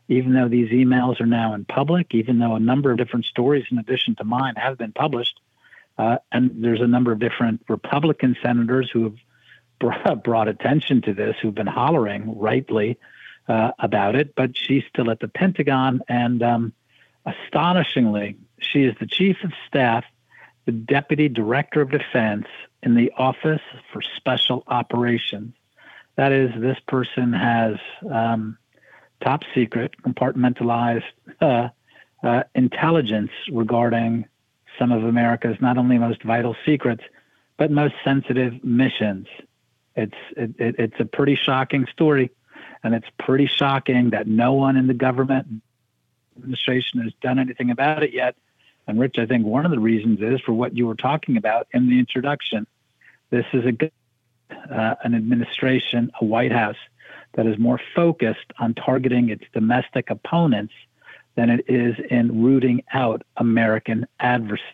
even though these emails are now in public, even though a number of different stories, in addition to mine, have been published. Uh, and there's a number of different Republican senators who have brought, brought attention to this, who've been hollering rightly uh, about it. But she's still at the Pentagon, and um, astonishingly, she is the chief of staff the Deputy Director of Defense in the Office for Special Operations. That is, this person has um, top secret, compartmentalized uh, uh, intelligence regarding some of America's not only most vital secrets, but most sensitive missions. It's it, it, it's a pretty shocking story, and it's pretty shocking that no one in the government administration has done anything about it yet. And Rich, I think one of the reasons is for what you were talking about in the introduction. This is a uh, an administration, a White House that is more focused on targeting its domestic opponents than it is in rooting out American adversaries.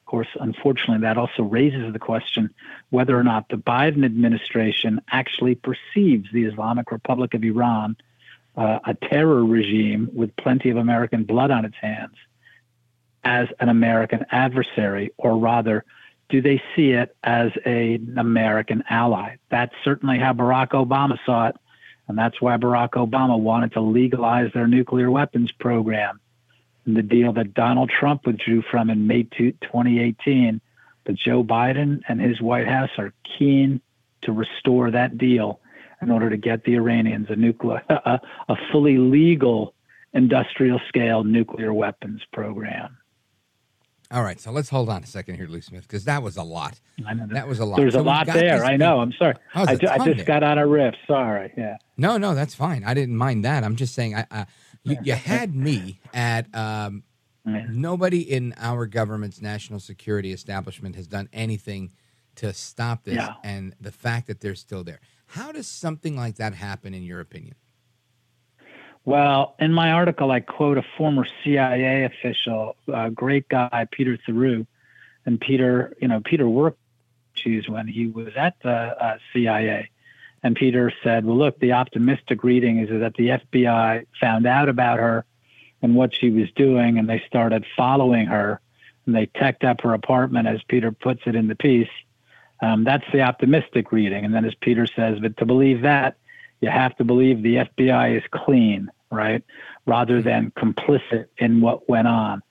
Of course, unfortunately, that also raises the question whether or not the Biden administration actually perceives the Islamic Republic of Iran, uh, a terror regime with plenty of American blood on its hands, as an American adversary, or rather, do they see it as a, an American ally? That's certainly how Barack Obama saw it, and that's why Barack Obama wanted to legalize their nuclear weapons program. And the deal that Donald Trump withdrew from in May 2018, but Joe Biden and his White House are keen to restore that deal in order to get the Iranians a nuclear, a, a fully legal industrial scale nuclear weapons program. All right, so let's hold on a second here, Lee Smith, because that was a lot. That was a lot. There's so a lot there. I know. I'm sorry. I, ju- I just there. got on a riff. Sorry. Yeah. No, no, that's fine. I didn't mind that. I'm just saying, I, I you, you had me at um, nobody in our government's national security establishment has done anything to stop this, Yeah. and the fact that they're still there. How does something like that happen, in your opinion? Well, in my article, I quote a former CIA official, a great guy, Peter Theroux. And Peter, you know, Peter worked issues when he was at the uh, CIA. And Peter said, well, look, the optimistic reading is that the FBI found out about her and what she was doing, and they started following her. And they teched up her apartment, as Peter puts it in the piece. Um, that's the optimistic reading. And then, as Peter says, but to believe that, you have to believe the FBI is clean, right? Rather than complicit in what went on.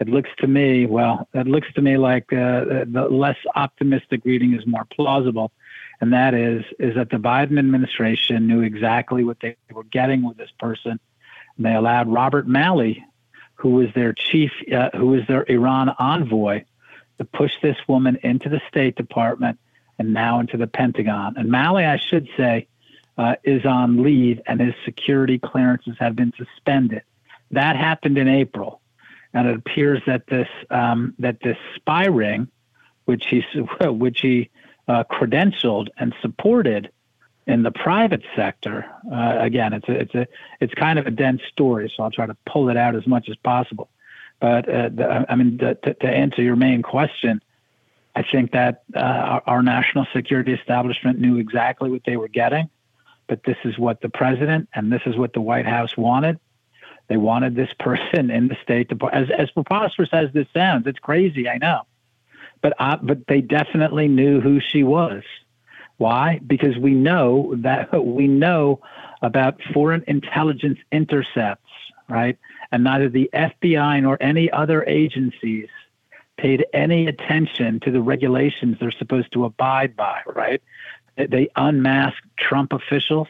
It looks to me, well, it looks to me like uh, the less optimistic reading is more plausible. And that is, is that the Biden administration knew exactly what they were getting with this person. And they allowed Robert Malley, who was their chief, uh, who was their Iran envoy, to push this woman into the State Department and now into the Pentagon. And Malley, I should say, uh, is on leave and his security clearances have been suspended. That happened in April, and it appears that this um, that this spy ring, which he which he uh, credentialed and supported in the private sector. Uh, again, it's a, it's a it's kind of a dense story, so I'll try to pull it out as much as possible. But uh, the, I mean, the, to, to answer your main question, I think that uh, our, our national security establishment knew exactly what they were getting, but this is what the president and this is what the White House wanted. They wanted this person in the State Department. As, as preposterous as this sounds, it's crazy, I know, but uh, but they definitely knew who she was. Why? Because we know that we know about foreign intelligence intercepts, right? And neither the FBI nor any other agencies paid any attention to the regulations they're supposed to abide by, right? They unmasked Trump officials.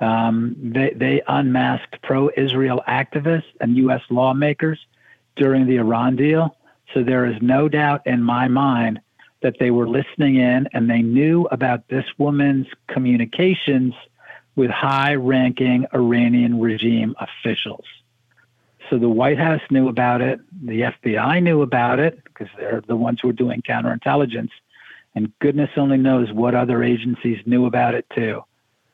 Um, they, they unmasked pro Israel activists and U.S. lawmakers during the Iran deal. So there is no doubt in my mind that they were listening in and they knew about this woman's communications with high ranking Iranian regime officials. So the White House knew about it, the FBI knew about it because they're the ones who are doing counterintelligence, and goodness only knows what other agencies knew about it too.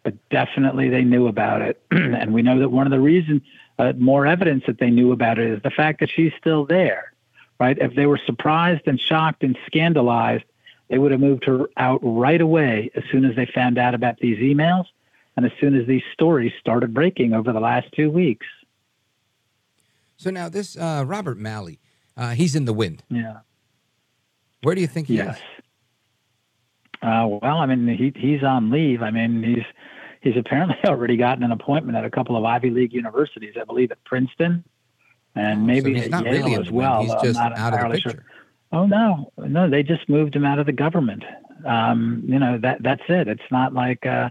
But definitely they knew about it. and we know that one of the reasons, uh, more evidence that they knew about it is the fact that she's still there right? If they were surprised and shocked and scandalized, they would have moved her out right away as soon as they found out about these emails and as soon as these stories started breaking over the last two weeks. So now this uh, Robert Malley, uh, he's in the wind. Yeah. Where do you think he yes. is? Uh, well, I mean, he he's on leave. I mean, he's he's apparently already gotten an appointment at a couple of Ivy League universities. I believe at Princeton and Oh, maybe so he's at not Yale really as well. He's I'm just not out of the picture. Sure. Oh no, no, they just moved him out of the government. Um, you know that that's it. It's not like uh,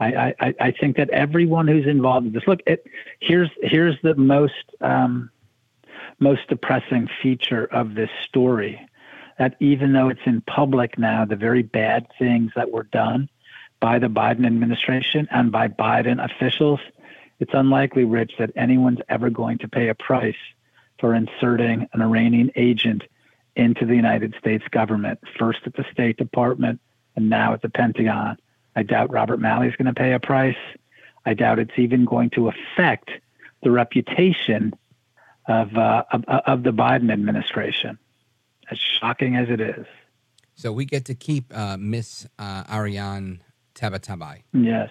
I, I I think that everyone who's involved in this. Look, it, here's here's the most um, most depressing feature of this story. That even though it's in public now, the very bad things that were done by the Biden administration and by Biden officials, it's unlikely, Rich, that anyone's ever going to pay a price for inserting an Iranian agent into the United States government, first at the State Department and now at the Pentagon. I doubt Robert Malley is going to pay a price. I doubt it's even going to affect the reputation of, uh, of, of the Biden administration, as shocking as it is. So we get to keep uh, Miss uh, Ariane Tabatabai. Yes.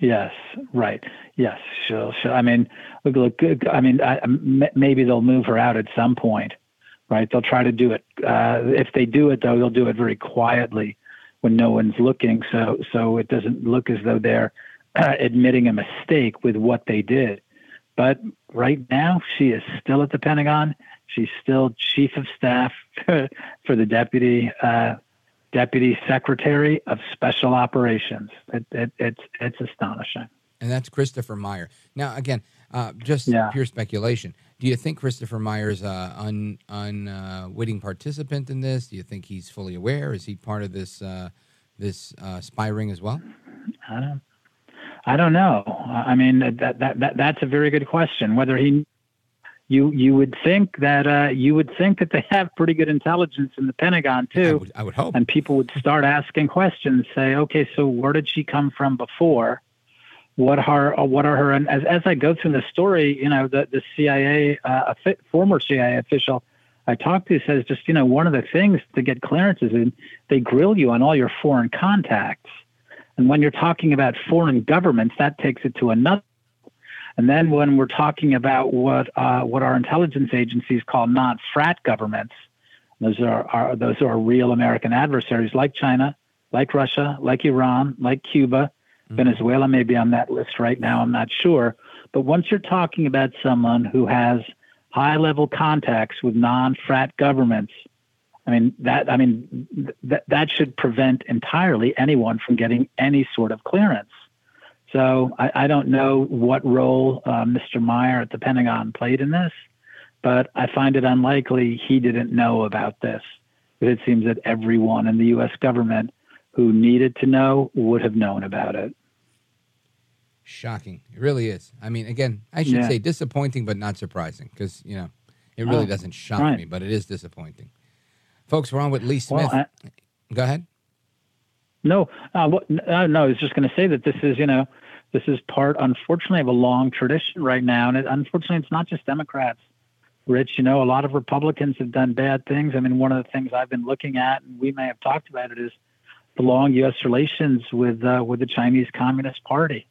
Yes, right. Yes, she'll. she'll I mean, look, look. I mean, I, m- maybe they'll move her out at some point, right? They'll try to do it. Uh, if they do it, though, they'll do it very quietly when no one's looking, so so it doesn't look as though they're uh, admitting a mistake with what they did. But right now, she is still at the Pentagon. She's still chief of staff for the deputy uh, deputy secretary of special operations. It, it, it's it's astonishing. And that's Christopher Maier. Now, again, uh, just Yeah. pure speculation. Do you think Christopher Maier's uh, un unwitting participant in this? Do you think he's fully aware? Is he part of this uh, this uh, spy ring as well? I don't. I don't know. I mean, that, that, that that's a very good question. Whether he, you you would think that uh, you would think that they have pretty good intelligence in the Pentagon too. I would, I would hope. And people would start asking questions. Say, okay, so where did she come from before? What are what are her? And as as I go through the story, you know, the the CIA uh, former CIA official I talked to says just you know one of the things to get clearances in they grill you on all your foreign contacts. And when you're talking about foreign governments, that takes it to another. And then when we're talking about what uh, what our intelligence agencies call non-frat governments, those are, are those are real American adversaries like China, like Russia, like Iran, like Cuba, Venezuela may be on that list right now. I'm not sure. But once you're talking about someone who has high-level contacts with non-frat governments, I mean that I mean th- that that should prevent entirely anyone from getting any sort of clearance. So I, I don't know what role uh, Mr. Maier at the Pentagon played in this, but I find it unlikely he didn't know about this. It seems that everyone in the U.S. government who needed to know would have known about it. Shocking. It really is. I mean, again, I should Yeah. say disappointing, but not surprising because, you know, it really Oh, doesn't shock right. me, but it is disappointing. Folks, we're on with Lee Well, Smith. Go ahead. No, uh, what, uh, no, I was just going to say that this is, you know, this is part, unfortunately, of a long tradition right now, and it, unfortunately, it's not just Democrats Rich, you know, a lot of Republicans have done bad things. I mean, one of the things I've been looking at, and we may have talked about it, is the long U.S. relations with uh, with the Chinese Communist Party.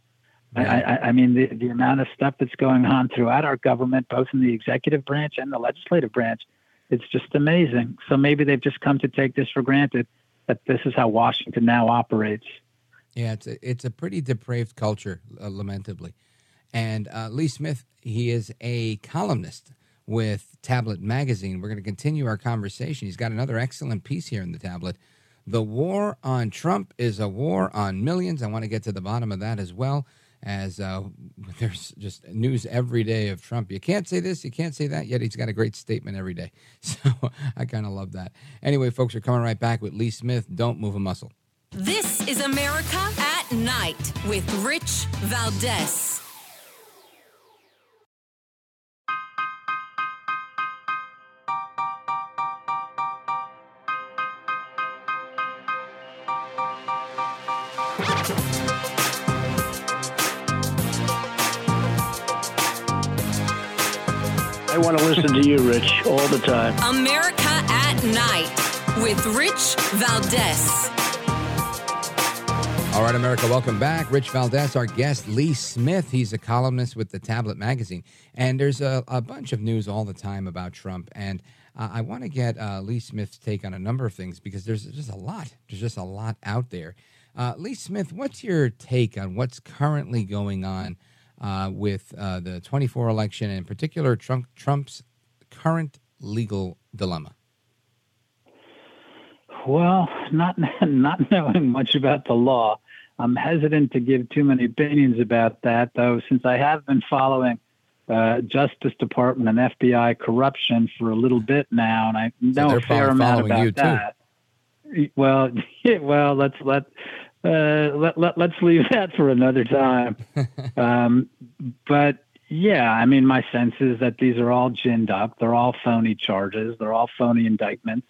I, I, I mean, the, the amount of stuff that's going on throughout our government, both in the executive branch and the legislative branch, it's just amazing. So maybe they've just come to take this for granted that this is how Washington now operates. Yeah, it's a, it's a pretty depraved culture, uh, lamentably. And uh, Lee Smith, he is a columnist with Tablet Magazine. We're going to continue our conversation. He's got another excellent piece here in the Tablet. The war on Trump is a war on millions. I want to get to the bottom of that as well as uh, there's just news every day of Trump. You can't say this, you can't say that, yet he's got a great statement every day. So I kind of love that. Anyway, folks, we're coming right back with Lee Smith. Don't move a muscle. This is America at Night with Rich Valdez. Want to listen to you, Rich, all the time. America at Night with Rich Valdez. All right, America, welcome back. Rich Valdez, our guest, Lee Smith. He's a columnist with the Tablet Magazine. And there's a, a bunch of news all the time about Trump. And uh, I want to get uh, Lee Smith's take on a number of things because there's just a lot. There's just a lot out there. Uh, Lee Smith, what's your take on what's currently going on uh, with uh, the 24 election, and in particular Trump, Trump's current legal dilemma? Well, not not knowing much about the law, I'm hesitant to give too many opinions about that. Though, since I have been following uh, Justice Department and FBI corruption for a little bit now, and I know so a fair amount about too. that. Well, well, let's let uh, let, let let's leave that for another time. um, but yeah, I mean, my sense is that these are all ginned up. They're all phony charges. They're all phony indictments.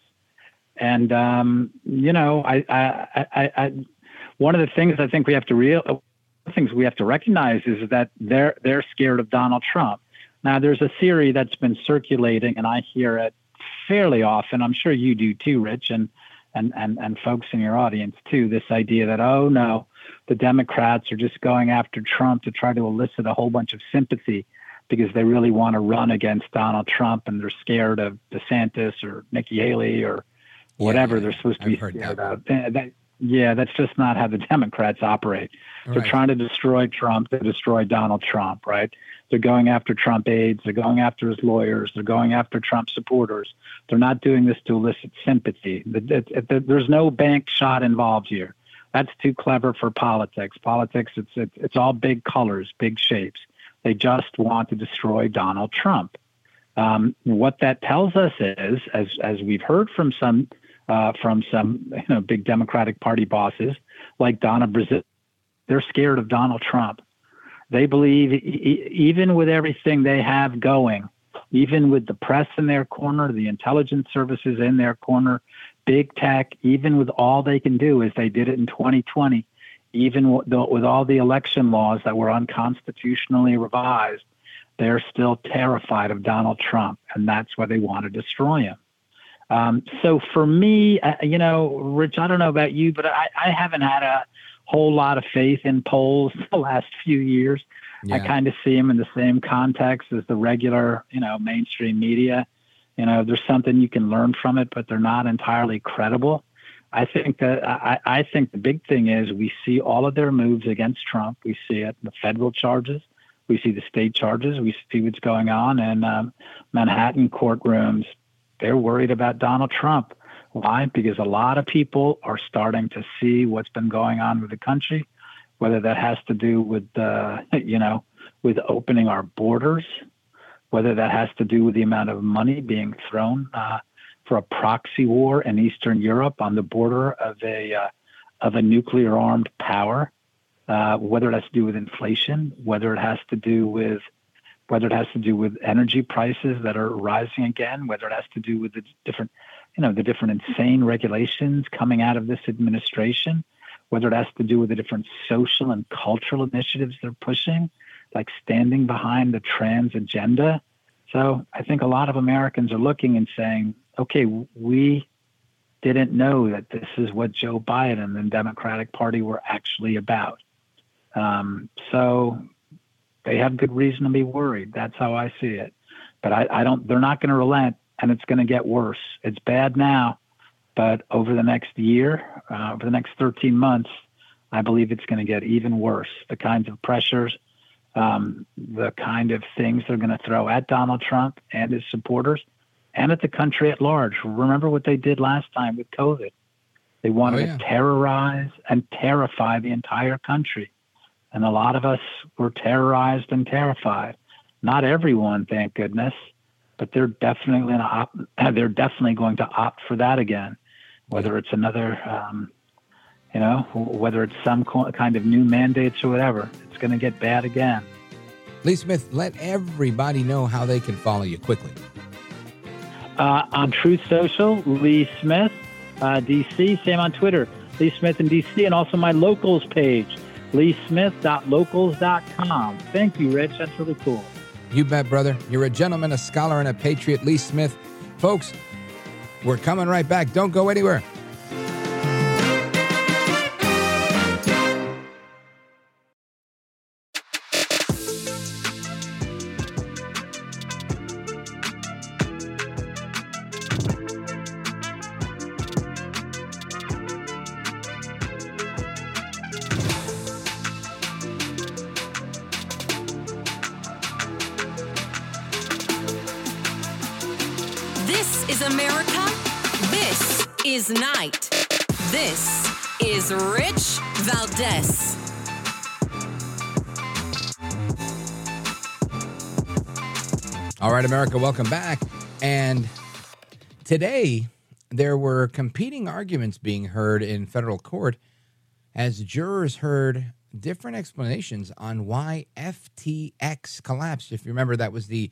And um, you know, I, I, I, I, one of the things I think we have to real things we have to recognize is that they're they're scared of Donald Trump. Now, there's a theory that's been circulating, and I hear it fairly often. I'm sure you do too, Rich, and and and and folks in your audience too. This idea that oh no, the Democrats are just going after Trump to try to elicit a whole bunch of sympathy because they really want to run against Donald Trump and they're scared of DeSantis or Nikki Haley or whatever yeah, they're supposed to I've be scared that. of. That- yeah, that's just not how the Democrats operate. They're Right. trying to destroy Trump to destroy Donald Trump, right? They're going after Trump aides. They're going after his lawyers. They're going after Trump supporters. They're not doing this to elicit sympathy. There's no bank shot involved here. That's too clever for politics. Politics, it's, it's, it's all big colors, big shapes. They just want to destroy Donald Trump. Um, what that tells us is, as as we've heard from some uh, from some you know big Democratic Party bosses like Donna Brazile, they're scared of Donald Trump. They believe e- even with everything they have going, even with the press in their corner, the intelligence services in their corner, big tech, even with all they can do as they did it in 2020, even with with all the election laws that were unconstitutionally revised, they're still terrified of Donald Trump, and that's why they want to destroy him. Um, so for me, uh, you know, Rich, I don't know about you, but I, I haven't had a whole lot of faith in polls the last few years. I kind of see them in the same context as the regular, you know, mainstream media. You know, there's something you can learn from it, but they're not entirely credible. I think that I, I think the big thing is we see all of their moves against Trump. We see it in the federal charges. We see the state charges. We see what's going on in um, Manhattan courtrooms. They're worried about Donald Trump. Why? Because a lot of people are starting to see what's been going on with the country, whether that has to do with, uh, you know, with opening our borders, whether that has to do with the amount of money being thrown uh, for a proxy war in Eastern Europe on the border of a uh, of a nuclear armed power, uh, whether it has to do with inflation, whether it has to do with whether it has to do with energy prices that are rising again, whether it has to do with the different, you know, the different insane regulations coming out of this administration, whether it has to do with the different social and cultural initiatives they're pushing, like standing behind the trans agenda. So I think a lot of Americans are looking and saying, okay, we didn't know that this is what Joe Biden and the Democratic Party were actually about. Um, so they have good reason to be worried. That's how I see it. But I, I don't. They're not going to relent, and it's going to get worse. It's bad now, but over the next year, uh, over the next 13 months, I believe it's going to get even worse. The kinds of pressures, um, the kind of things they're going to throw at Donald Trump and his supporters, and at the country at large. Remember what they did last time with COVID. They wanted oh, yeah. to terrorize and terrify the entire country. And a lot of us were terrorized and terrified. Not everyone, thank goodness, but they're definitely opt, they're definitely going to opt for that again. Whether it's another, um, you know, whether it's some kind of new mandates or whatever, it's going to get bad again. Lee Smith, let everybody know how they can follow you quickly. Uh, on Truth Social, Lee Smith, uh, DC. Same on Twitter, Lee Smith in DC, and also my locals page, leesmith.locals.com. Thank you, Rich. That's really cool. You bet, brother. You're a gentleman, a scholar, and a patriot, Lee Smith. Folks, we're coming right back. Don't go anywhere. America, welcome back. And today, there were competing arguments being heard in federal court as jurors heard different explanations on why FTX collapsed. If you remember, that was the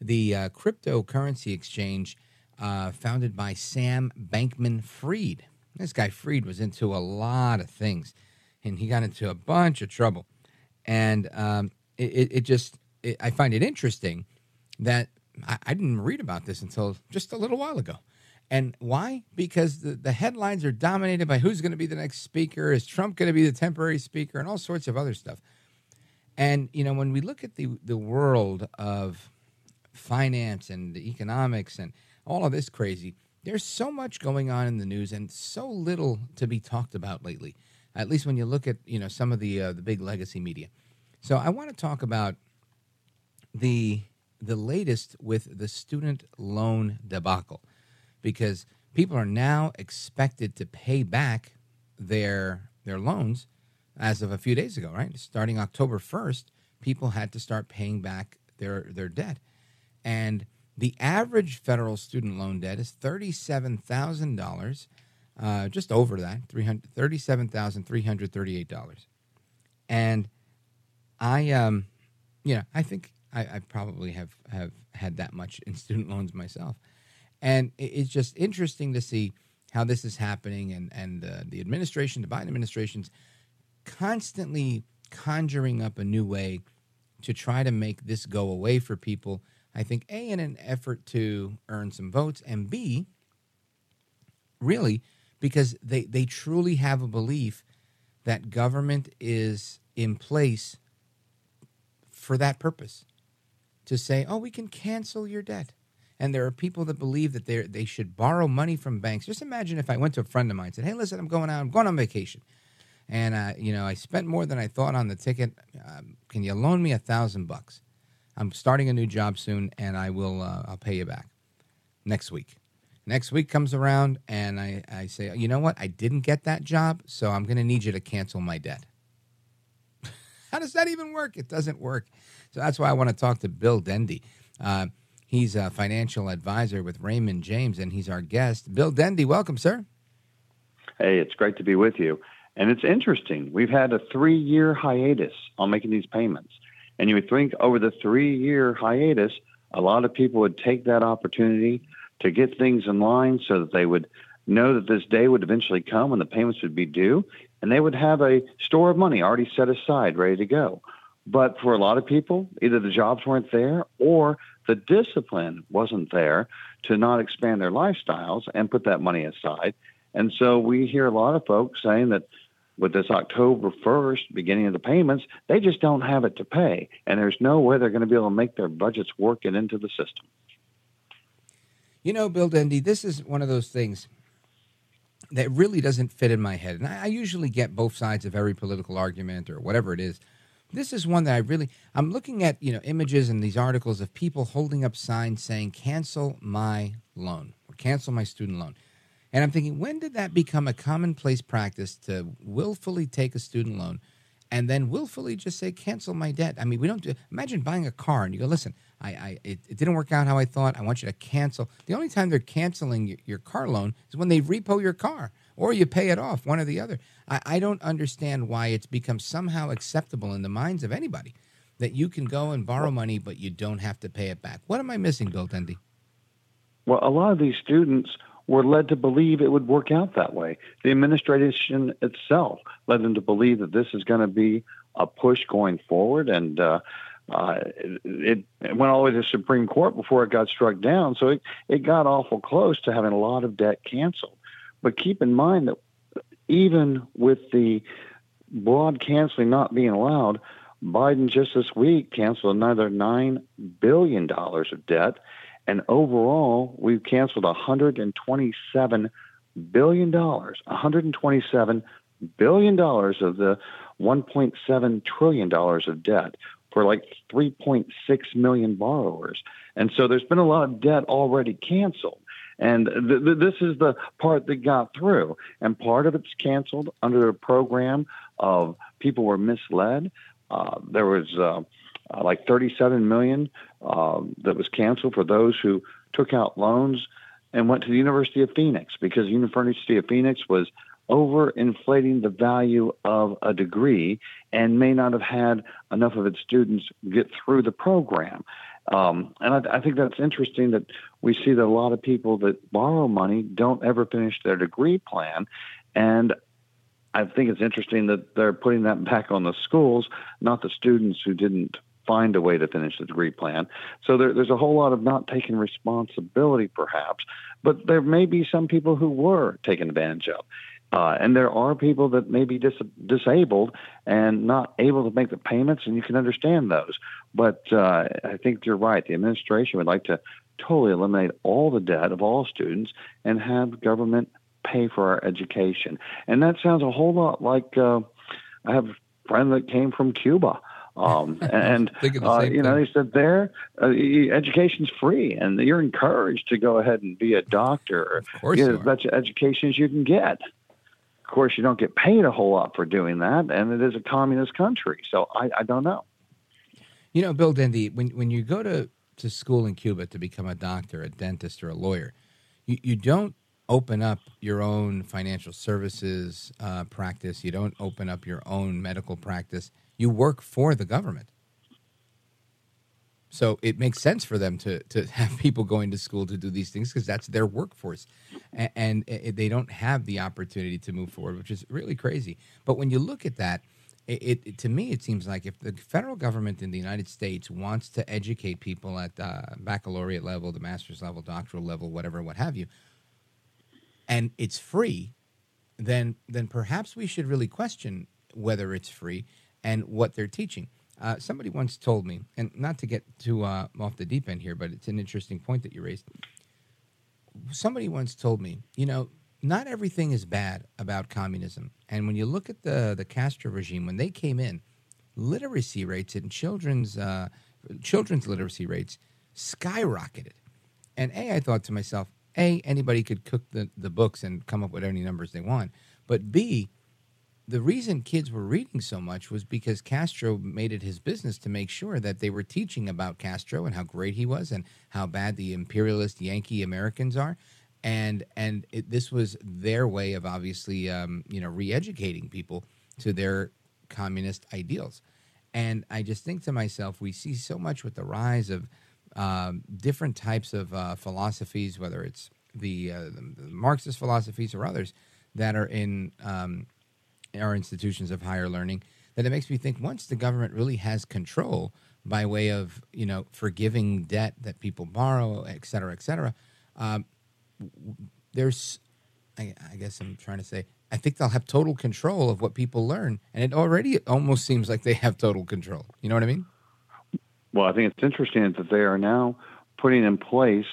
the uh, cryptocurrency exchange uh, founded by Sam Bankman Fried. This guy Fried was into a lot of things, and he got into a bunch of trouble. And um, it, it, just, it, I find it interesting that I, I didn't read about this until just a little while ago. And why? Because the, the headlines are dominated by who's going to be the next speaker, is Trump going to be the temporary speaker, and all sorts of other stuff. And, you know, when we look at the, the world of finance and economics and all of this crazy, there's so much going on in the news and so little to be talked about lately. At least when you look at, you know, some of the uh, the big legacy media. So I want to talk about the the latest with the student loan debacle because people are now expected to pay back their their loans as of a few days ago, right? Starting October 1st, people had to start paying back their their debt. And the average federal student loan debt is $37,000, uh, just over that, $37,338. And I, um, you know, I think I, I probably have have had that much in student loans myself, and it's just interesting to see how this is happening, and and uh, the administration, the Biden administration's constantly conjuring up a new way to try to make this go away for people. I think a in an effort to earn some votes, and b really because they they truly have a belief that government is in place for that purpose to say, oh, we can cancel your debt. And there are people that believe that they they should borrow money from banks. Just imagine if I went to a friend of mine and said, hey, listen, I'm going out, I'm going on vacation. And, uh, you know, I spent more than I thought on the ticket. Um, can you loan me a thousand bucks? I'm starting a new job soon and I will, uh, I'll pay you back next week. Next week comes around and I, I say, you know what? I didn't get that job, so I'm going to need you to cancel my debt. How does that even work? It doesn't work. So that's why I want to talk to Bill Dendy. Uh, he's a financial advisor with Raymond James, and he's our guest. Bill Dendy, welcome, sir. Hey, it's great to be with you. And it's interesting. We've had a three year hiatus on making these payments. And you would think over the three year hiatus, a lot of people would take that opportunity to get things in line so that they would know that this day would eventually come when the payments would be due and they would have a store of money already set aside, ready to go. But for a lot of people, either the jobs weren't there or the discipline wasn't there to not expand their lifestyles and put that money aside. And so we hear a lot of folks saying that with this October 1st beginning of the payments, they just don't have it to pay. And there's no way they're going to be able to make their budgets work it into the system. You know, Bill Dendy, this is one of those things that really doesn't fit in my head. And I, I usually get both sides of every political argument or whatever it is. This is one that I really I'm looking at, you know, images and these articles of people holding up signs saying cancel my loan or cancel my student loan. And I'm thinking, when did that become a commonplace practice to willfully take a student loan and then willfully just say, cancel my debt? I mean, we don't do, imagine buying a car and you go, listen, I, I it, it didn't work out how I thought. I want you to cancel. The only time they're canceling your, your car loan is when they repo your car or you pay it off, one or the other. I, I don't understand why it's become somehow acceptable in the minds of anybody that you can go and borrow money, but you don't have to pay it back. What am I missing, Bill Dendy? Well, a lot of these students were led to believe it would work out that way. The administration itself led them to believe that this is going to be a push going forward, and uh, uh, it, it, went all the way to the Supreme Court before it got struck down. So it, it got awful close to having a lot of debt canceled. But keep in mind that even with the broad canceling not being allowed, Biden just this week canceled another $9 billion of debt. And overall, we've canceled $127 billion, $127 billion of the $1.7 trillion of debt for like 3.6 million borrowers. And so there's been a lot of debt already canceled. And th- th- this is the part that got through. And part of it's canceled under a program of people were misled. Uh, there was uh, uh, like 37 million uh, that was canceled for those who took out loans and went to the University of Phoenix because the University of Phoenix was overinflating the value of a degree and may not have had enough of its students get through the program. Um, and I, I, think that's interesting that we see that a lot of people that borrow money don't ever finish their degree plan. And I think it's interesting that they're putting that back on the schools, not the students who didn't find a way to finish the degree plan. So there, there's a whole lot of not taking responsibility, perhaps, but there may be some people who were taken advantage of. Uh, and there are people that may be dis- disabled and not able to make the payments, and you can understand those. But uh, I think you're right. The administration would like to totally eliminate all the debt of all students and have government pay for our education. And that sounds a whole lot like uh, I have a friend that came from Cuba. Um, and uh, you know, they said there, uh, education's free, and you're encouraged to go ahead and be a doctor, or of course get as much education as you can get. Of course, you don't get paid a whole lot for doing that, and it is a communist country. So I, I don't know. You know, Bill Dendy, when when you go to, to school in Cuba to become a doctor, a dentist, or a lawyer, you, you don't open up your own financial services uh, practice. You don't open up your own medical practice. You work for the government. So it makes sense for them to to have people going to school to do these things because that's their workforce, and, and it, they don't have the opportunity to move forward, which is really crazy. But when you look at that, it, it, to me it seems like if the federal government in the United States wants to educate people at uh, baccalaureate level, the master's level, doctoral level, whatever, what have you, and it's free, then then perhaps we should really question whether it's free and what they're teaching. Uh, somebody once told me, and not to get too uh, off the deep end here, but it's an interesting point that you raised. Somebody once told me, you know, not everything is bad about communism. And when you look at the the Castro regime, when they came in, literacy rates and children's uh, children's literacy rates skyrocketed. And a, I thought to myself, a, anybody could cook the, the books and come up with any numbers they want. But B, the reason kids were reading so much was because Castro made it his business to make sure that they were teaching about Castro and how great he was and how bad the imperialist Yankee Americans are. And and it, this was their way of obviously um, you know re-educating people to their communist ideals. And I just think to myself, we see so much with the rise of um, different types of uh, philosophies, whether it's the, uh, the, Marxist philosophies or others that are in um, our institutions of higher learning that it makes me think once the government really has control by way of you know forgiving debt that people borrow, et cetera, et cetera. Um, there's, I, I guess I'm trying to say, I think they'll have total control of what people learn, and it already almost seems like they have total control. You know what I mean? Well, I think it's interesting that they are now putting in place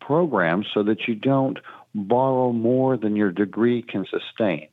programs so that you don't borrow more than your degree can sustain.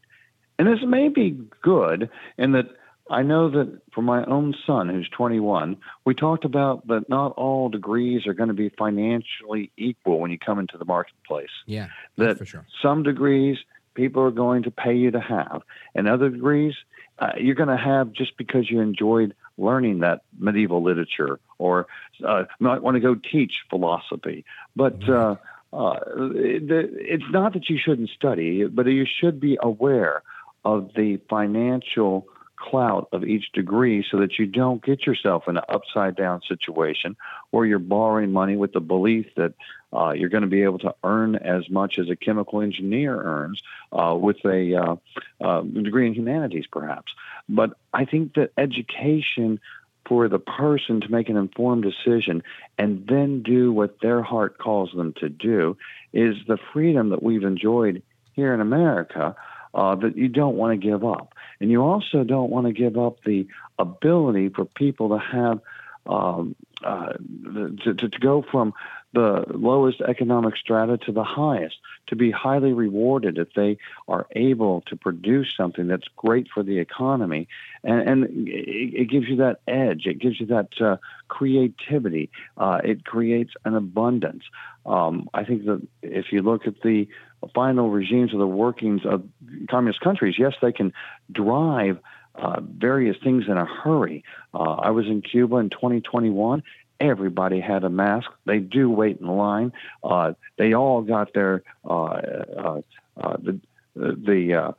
And this may be good in that I know that for my own son, who's 21, we talked about that not all degrees are going to be financially equal when you come into the marketplace. Yeah, that for sure. some degrees people are going to pay you to have, and other degrees uh, you're going to have just because you enjoyed learning that medieval literature or uh, might want to go teach philosophy. But uh, uh, the, it's not that you shouldn't study, but you should be aware of the financial clout of each degree so that you don't get yourself in an upside down situation where you're borrowing money with the belief that uh, you're going to be able to earn as much as a chemical engineer earns uh, with a uh, uh degree in humanities, perhaps. But I think that education for the person to make an informed decision and then do what their heart calls them to do is the freedom that we've enjoyed here in America uh, that you don't want to give up. And you also don't want to give up the ability for people to have um, uh, to, to, to go from the lowest economic strata to the highest, to be highly rewarded if they are able to produce something that's great for the economy. And, and it, it, gives you that edge, it gives you that uh, creativity, uh, it creates an abundance. Um, I think that if you look at the final regimes of the workings of communist countries, yes, they can drive. Uh, various things in a hurry. Uh, I was in Cuba in 2021, Everybody had a mask. They do wait in line. Uh, they all got their uh, uh, uh the the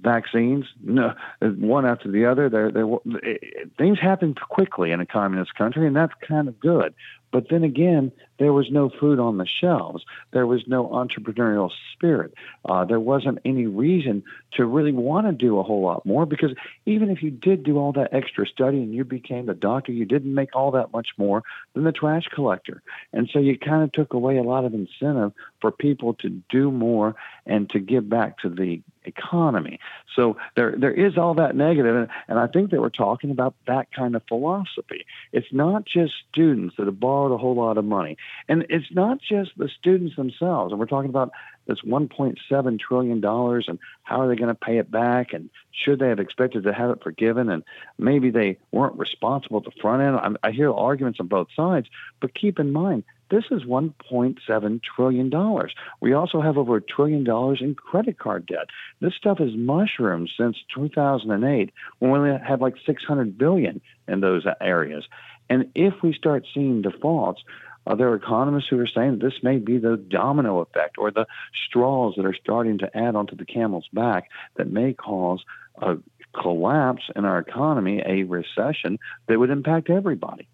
vaccines, no, one after the other. They're, they're, things happen quickly in a communist country, and that's kind of good. But then again, there was no food on the shelves. There was no entrepreneurial spirit. Uh, there wasn't any reason to really want to do a whole lot more because even if you did do all that extra study and you became the doctor, you didn't make all that much more than the trash collector. And so you kind of took away a lot of incentive for people to do more and to give back to the economy. So there there is all that negative, and, and I think that we're talking about that kind of philosophy. It's not just students that have borrowed a whole lot of money, and it's not just the students themselves. And we're talking about this 1.7 trillion dollars, and how are they going to pay it back, and should they have expected to have it forgiven, and maybe they weren't responsible at the front end. I, I hear arguments on both sides, but keep in mind this is $1.7 trillion. We also have over a trillion dollars in credit card debt. This stuff has mushroomed since 2008 when we had like 600 billion in those areas. And if we start seeing defaults, uh, there are economists who are saying that this may be the domino effect or the straws that are starting to add onto the camel's back that may cause a collapse in our economy, a recession that would impact everybody.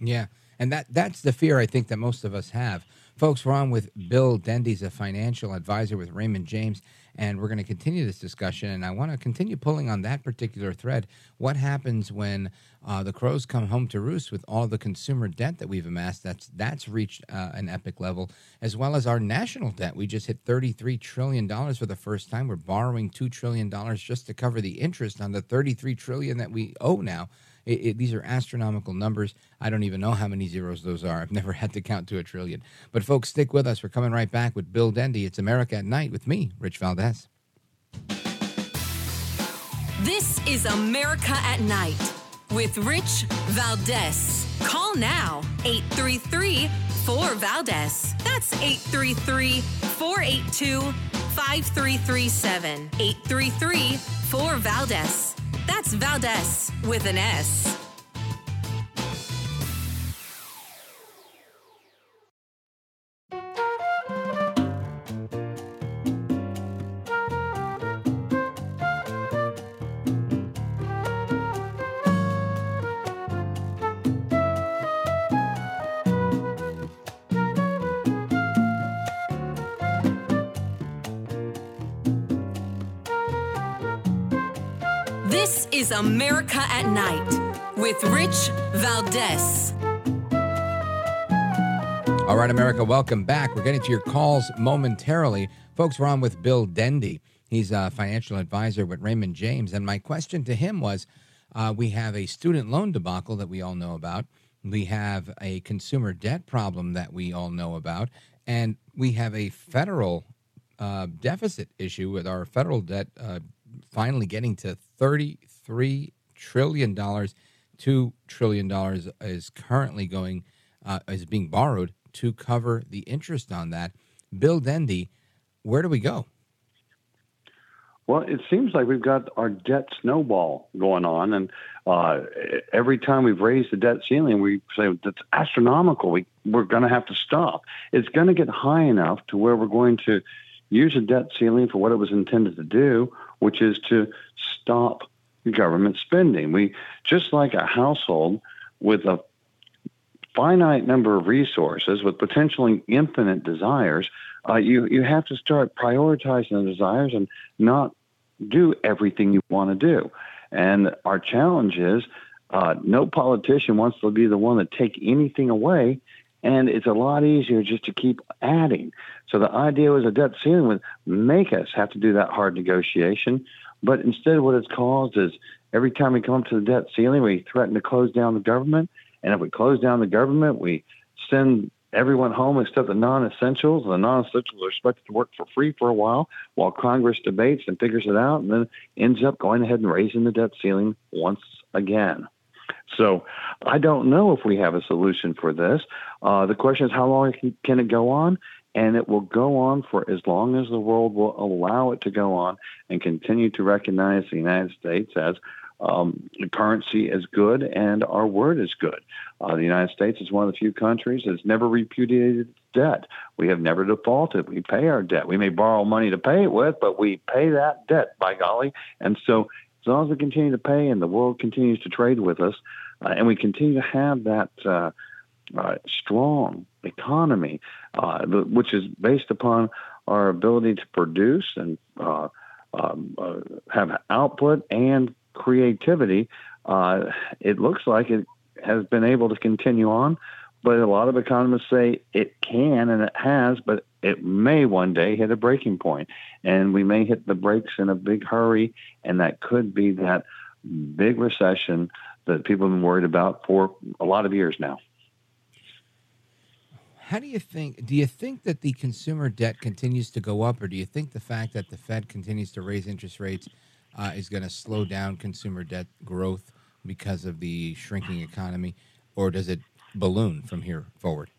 Yeah. And that that's the fear I think that most of us have. Folks, we're on with Bill Dendy, he's a financial advisor with Raymond James, and we're going to continue this discussion. And I want to continue pulling on that particular thread. What happens when uh, the crows come home to roost with all the consumer debt that we've amassed? That's that's reached uh, an epic level, as well as our national debt. We just hit thirty-three trillion dollars for the first time. We're borrowing two trillion dollars just to cover the interest on the thirty-three trillion that we owe now. It, it, these are astronomical numbers. I don't even know how many zeros those are. I've never had to count to a trillion. But folks, stick with us. We're coming right back with Bill Dendy. It's America at Night with me, Rich Valdez. This is America at Night with Rich Valdez. Call now 833 4 Valdez. That's 833 482 5337. 833 4 Valdez. That's Valdez with an S. America at Night with Rich Valdez. All right, America, welcome back. We're getting to your calls momentarily. Folks, we're on with Bill Dendy. He's a financial advisor with Raymond James. And my question to him was uh, we have a student loan debacle that we all know about, we have a consumer debt problem that we all know about, and we have a federal uh, deficit issue with our federal debt uh, finally getting to $33 trillion. $2 trillion is currently going, uh, is being borrowed to cover the interest on that. Bill Dendy, where do we go? Well, it seems like we've got our debt snowball going on, and uh, every time we've raised the debt ceiling, we say that's astronomical. We we're going to have to stop. It's going to get high enough to where we're going to use the debt ceiling for what it was intended to do, which is to stop government spending. We just like a household with a finite number of resources with potentially infinite desires, uh, you you have to start prioritizing the desires and not do everything you want to do. And our challenge is uh, no politician wants to be the one to take anything away, and it's a lot easier just to keep adding. So the idea was a debt ceiling would make us have to do that hard negotiation, but instead, what it's caused is every time we come up to the debt ceiling, we threaten to close down the government and if we close down the government, we send everyone home except the non-essentials. The non-essentials are expected to work for free for a while while Congress debates and figures it out, and then ends up going ahead and raising the debt ceiling once again. So I don't know if we have a solution for this. Uh, the question is how long can it go on? And it will go on for as long as the world will allow it to go on and continue to recognize the United States as um, currency is good and our word is good. Uh, the United States is one of the few countries that's never repudiated debt. We have never defaulted. We pay our debt. We may borrow money to pay it with, but we pay that debt, by golly. And so, as long as we continue to pay and the world continues to trade with us, uh, and we continue to have that uh, uh strong economy, uh, which is based upon our ability to produce and uh, um, have output and creativity, uh, it looks like it has been able to continue on. But a lot of economists say it can and it has, but it may one day hit a breaking point, and we may hit the brakes in a big hurry, and that could be that big recession that people have been worried about for a lot of years now. How do you think? Do you think that the consumer debt continues to go up, or do you think the fact that the Fed continues to raise interest rates uh, is going to slow down consumer debt growth because of the shrinking economy, or does it balloon from here forward?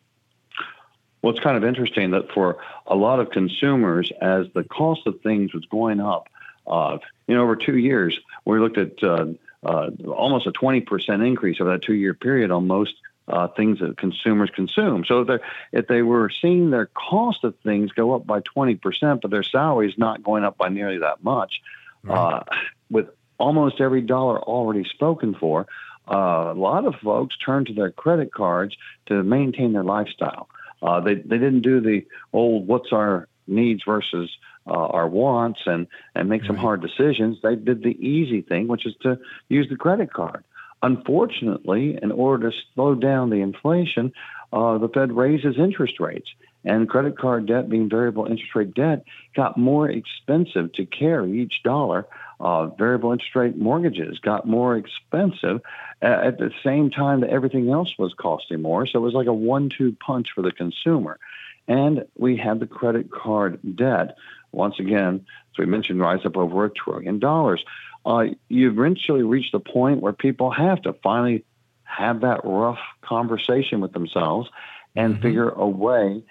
Well, it's kind of interesting that for a lot of consumers, as the cost of things was going up, uh, you know, over two years, we looked at uh, uh, almost a 20% increase over that two year period on most uh, things that consumers consume. So if, if they were seeing their cost of things go up by 20%, but their salary is not going up by nearly that much, right. uh, with almost every dollar already spoken for, uh, a lot of folks turn to their credit cards to maintain their lifestyle. Uh, they they didn't do the old what's our needs versus uh, our wants and and make some hard decisions. They did the easy thing, which is to use the credit card. Unfortunately, in order to slow down the inflation, uh, the Fed raises interest rates. And credit card debt, being variable interest rate debt, got more expensive to carry each dollar. Uh, variable interest rate mortgages got more expensive at the same time that everything else was costing more. So it was like a one two punch for the consumer. And we had the credit card debt. Once again, as we mentioned, rise up over a trillion dollars. Uh, you eventually reach the point where people have to finally have that rough conversation with themselves and mm-hmm. figure a way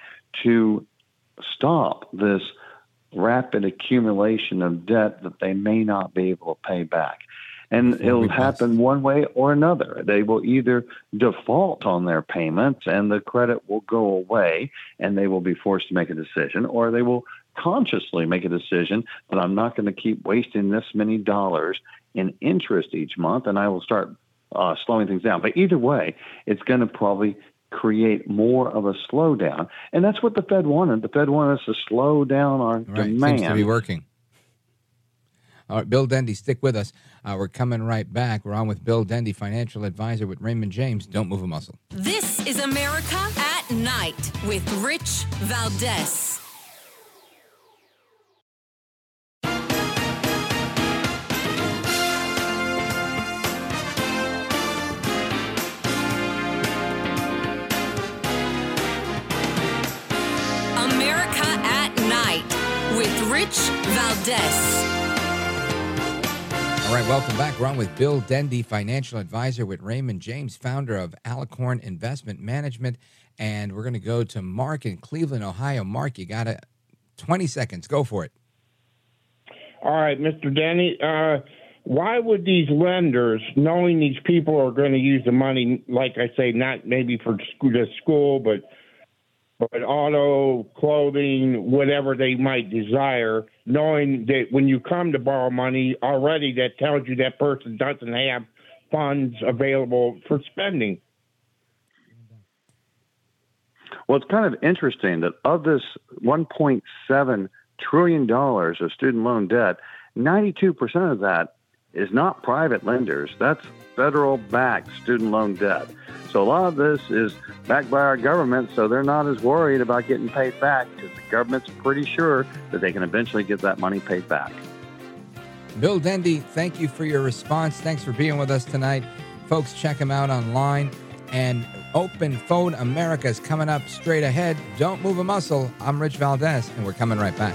to stop this rapid accumulation of debt that they may not be able to pay back. And it'll happen one way or another. They will either default on their payments and the credit will go away and they will be forced to make a decision, or they will consciously make a decision that I'm not going to keep wasting this many dollars in interest each month and I will start uh, slowing things down. But either way, it's going to probably create more of a slowdown. And that's what the Fed wanted. The Fed wanted us to slow down our right. demand. Seems to be working. All right, Bill Dendy, stick with us. Uh, we're coming right back. We're on with Bill Dendy, financial advisor with Raymond James. Don't move a muscle. This is America at Night with Rich Valdez. Welcome back. We're on with Bill Dendy, financial advisor with Raymond James, founder of Alicorn Investment Management. And we're going to go to Mark in Cleveland, Ohio. Mark, you got a 20 seconds. Go for it. All right, Mr. Denny. Uh, why would these lenders, knowing these people are going to use the money, like I say, not maybe for the school, but but auto, clothing, whatever they might desire, knowing that when you come to borrow money, already that tells you that person doesn't have funds available for spending. Well, it's kind of interesting that of this 1.7 trillion dollars of student loan debt, 92% of that is not private lenders. That's federal backed student loan debt. So a lot of this is backed by our government, so they're not as worried about getting paid back because the government's pretty sure that they can eventually get that money paid back. Bill Dendy, thank you for your response. Thanks for being with us tonight. Folks, check him out online. And Open Phone America is coming up straight ahead. Don't move a muscle. I'm Rich Valdez, and we're coming right back.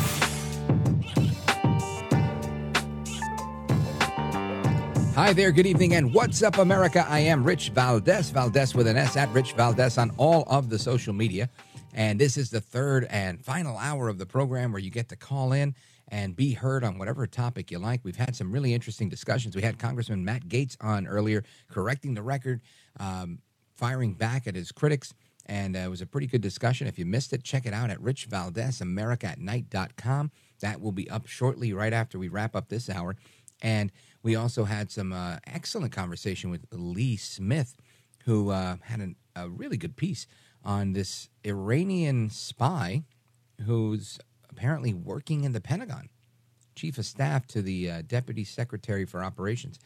Hi there, good evening, and what's up, America? I am Rich Valdez, Valdez with an S at Rich Valdez on all of the social media. And this is the third and final hour of the program where you get to call in and be heard on whatever topic you like. We've had some really interesting discussions. We had Congressman Matt Gaetz on earlier, correcting the record, um, firing back at his critics. And uh, it was a pretty good discussion. If you missed it, check it out at Rich Valdez, America at night.com. That will be up shortly, right after we wrap up this hour. And we also had some uh, excellent conversation with Lee Smith, who uh, had an, a really good piece on this Iranian spy who's apparently working in the Pentagon, chief of staff to the uh, deputy secretary for operations.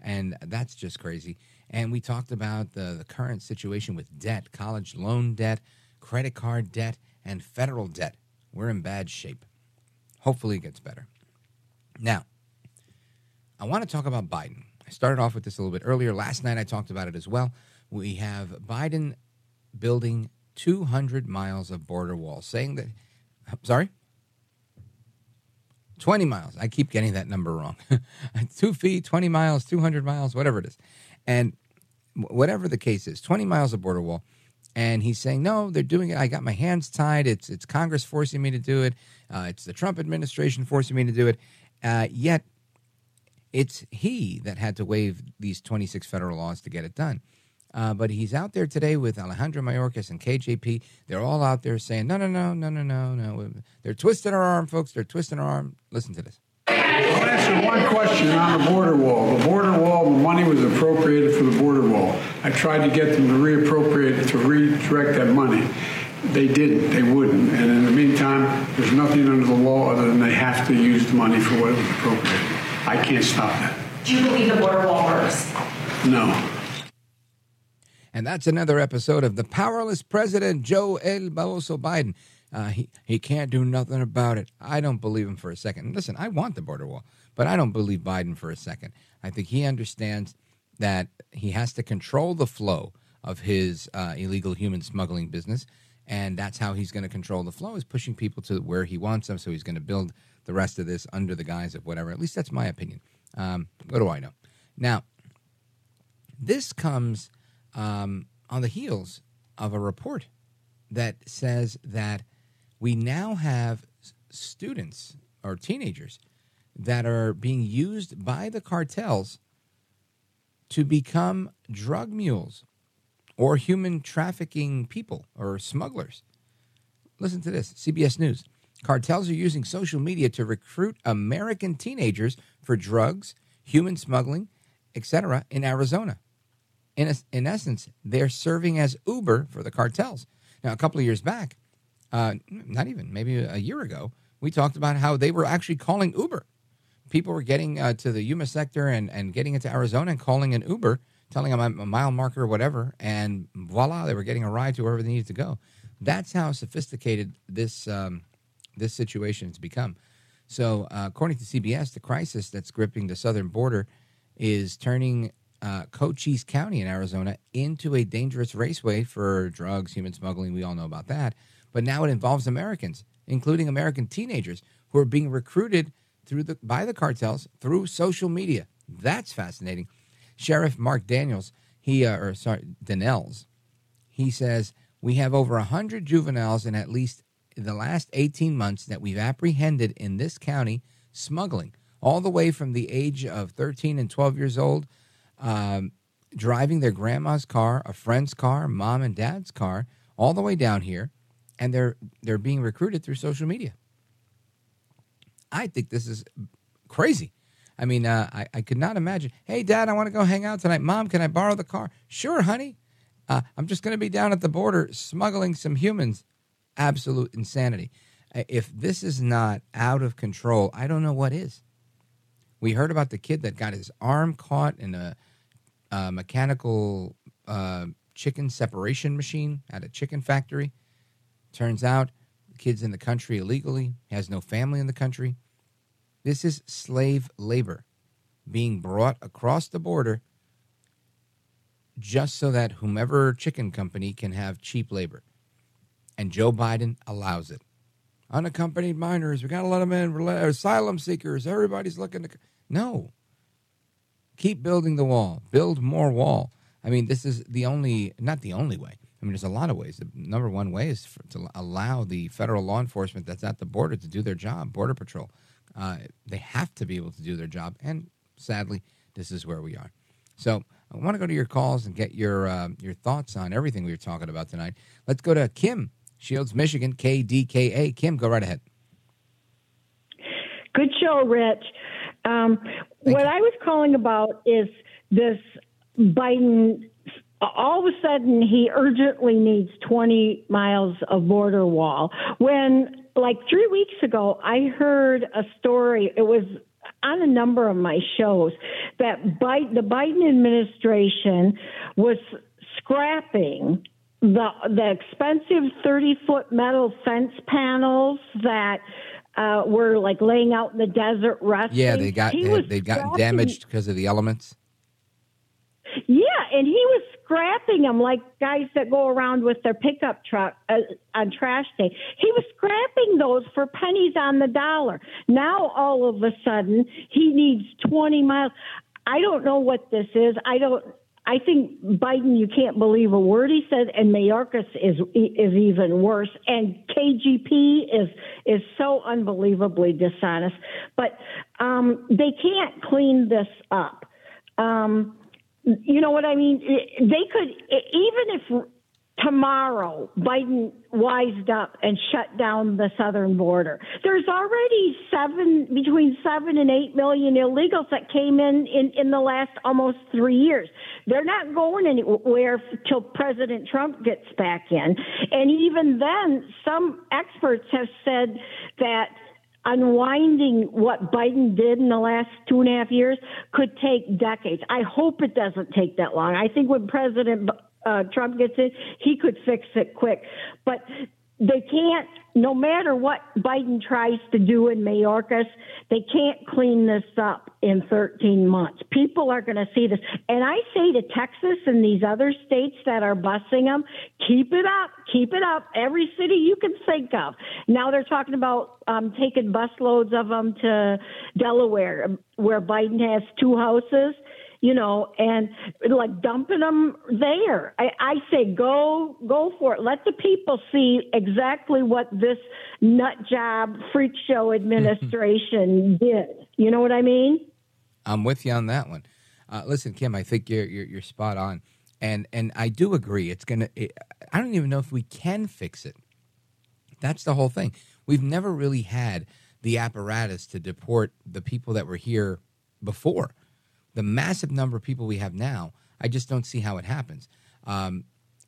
And that's just crazy. And we talked about the, the current situation with debt, college loan debt, credit card debt, and federal debt. We're in bad shape. Hopefully, it gets better. Now, I want to talk about Biden. I started off with this a little bit earlier. Last night I talked about it as well. We have Biden building 200 miles of border wall, saying that, sorry? 20 miles. I keep getting that number wrong. Two feet, 20 miles, 200 miles, whatever it is. And whatever the case is, 20 miles of border wall. And he's saying, no, they're doing it. I got my hands tied. It's, it's Congress forcing me to do it. Uh, it's the Trump administration forcing me to do it. Uh, yet it's he that had to waive these 26 federal laws to get it done. Uh, but he's out there today with Alejandro Mayorkas and KJP. They're all out there saying, no, no, no, no, no, no, no. They're twisting our arm, folks. They're twisting our arm. Listen to this. I'll answer one question on the border wall. The border wall, the money was appropriated for the border wall. I tried to get them to reappropriate, to redirect that money. They didn't. They wouldn't. And in the meantime, there's nothing under the law other than they have to use the money for what it was appropriated. I can't stop that. Do you believe the border wall works? No. And that's another episode of the powerless president, Joe El Barroso Biden. Uh, he, he can't do nothing about it. I don't believe him for a second. Listen, I want the border wall, but I don't believe Biden for a second. I think he understands that he has to control the flow of his uh, illegal human smuggling business. And that's how he's going to control the flow is pushing people to where he wants them. So he's going to build the rest of this under the guise of whatever. At least that's my opinion. Um, what do I know? Now, this comes um, on the heels of a report that says that we now have students or teenagers that are being used by the cartels to become drug mules or human trafficking people or smugglers. Listen to this CBS News. Cartels are using social media to recruit American teenagers for drugs, human smuggling, etc. in Arizona. In, in essence, they're serving as Uber for the cartels. Now, a couple of years back, uh, not even, maybe a year ago, we talked about how they were actually calling Uber. People were getting uh, to the Yuma sector and, and getting into Arizona and calling an Uber, telling them a mile marker or whatever, and voila, they were getting a ride to wherever they needed to go. That's how sophisticated this um, this situation has become. So, uh, according to CBS, the crisis that's gripping the southern border is turning uh, Cochise County in Arizona into a dangerous raceway for drugs, human smuggling. We all know about that. But now it involves Americans, including American teenagers who are being recruited through the by the cartels through social media. That's fascinating. Sheriff Mark Daniels, he uh, or sorry, Dannels, he says we have over hundred juveniles in at least the last 18 months that we've apprehended in this county smuggling, all the way from the age of 13 and 12 years old, um, driving their grandma's car, a friend's car, mom and dad's car, all the way down here, and they're they're being recruited through social media. I think this is crazy. I mean, uh, I, I could not imagine. Hey, Dad, I want to go hang out tonight. Mom, can I borrow the car? Sure, honey. Uh, I'm just going to be down at the border smuggling some humans. Absolute insanity. If this is not out of control, I don't know what is. We heard about the kid that got his arm caught in a, a mechanical uh, chicken separation machine at a chicken factory. Turns out the kid's in the country illegally, has no family in the country. This is slave labor being brought across the border just so that whomever chicken company can have cheap labor. And Joe Biden allows it. Unaccompanied minors, we got a lot of men, asylum seekers, everybody's looking to. No. Keep building the wall, build more wall. I mean, this is the only, not the only way. I mean, there's a lot of ways. The number one way is for, to allow the federal law enforcement that's at the border to do their job, Border Patrol. Uh, they have to be able to do their job. And sadly, this is where we are. So I want to go to your calls and get your uh, your thoughts on everything we were talking about tonight. Let's go to Kim, Shields, Michigan, KDKA. Kim, go right ahead. Good show, Rich. Um, what you. I was calling about is this Biden. All of a sudden, he urgently needs 20 miles of border wall. When, like three weeks ago, I heard a story. It was on a number of my shows that Biden, the Biden administration was scrapping the the expensive 30 foot metal fence panels that uh, were like laying out in the desert resting. Yeah, they got they, they got damaged because of the elements. Yeah, and he was scrapping them like guys that go around with their pickup truck uh, on trash day. He was scrapping those for pennies on the dollar. Now all of a sudden he needs 20 miles. I don't know what this is. I don't I think Biden, you can't believe a word he said, and Mayorkas is is even worse, and KGP is is so unbelievably dishonest. But um, they can't clean this up. Um, you know what I mean? They could even if tomorrow Biden wised up and shut down the southern border. There's already seven between seven and eight million illegals that came in, in in the last almost three years. They're not going anywhere till President Trump gets back in. And even then, some experts have said that unwinding what Biden did in the last two and a half years could take decades. I hope it doesn't take that long. I think when President uh, Trump gets in, he could fix it quick. But they can't, no matter what Biden tries to do in Mayorkas, they can't clean this up in 13 months. People are going to see this. And I say to Texas and these other states that are busing them, keep it up, keep it up. Every city you can think of. Now they're talking about um, taking busloads of them to Delaware, where Biden has two houses you know, and like dumping them there. I, I say go go for it. Let the people see exactly what this nut job freak show administration did. You know what I mean? I'm with you on that one. Uh, listen, Kim, I think you're, you're you're spot on, and and I do agree. It's gonna. It, I don't even know if we can fix it. That's the whole thing. We've never really had the apparatus to deport the people that were here before the massive number of people we have now, I just don't see how it happens. Um,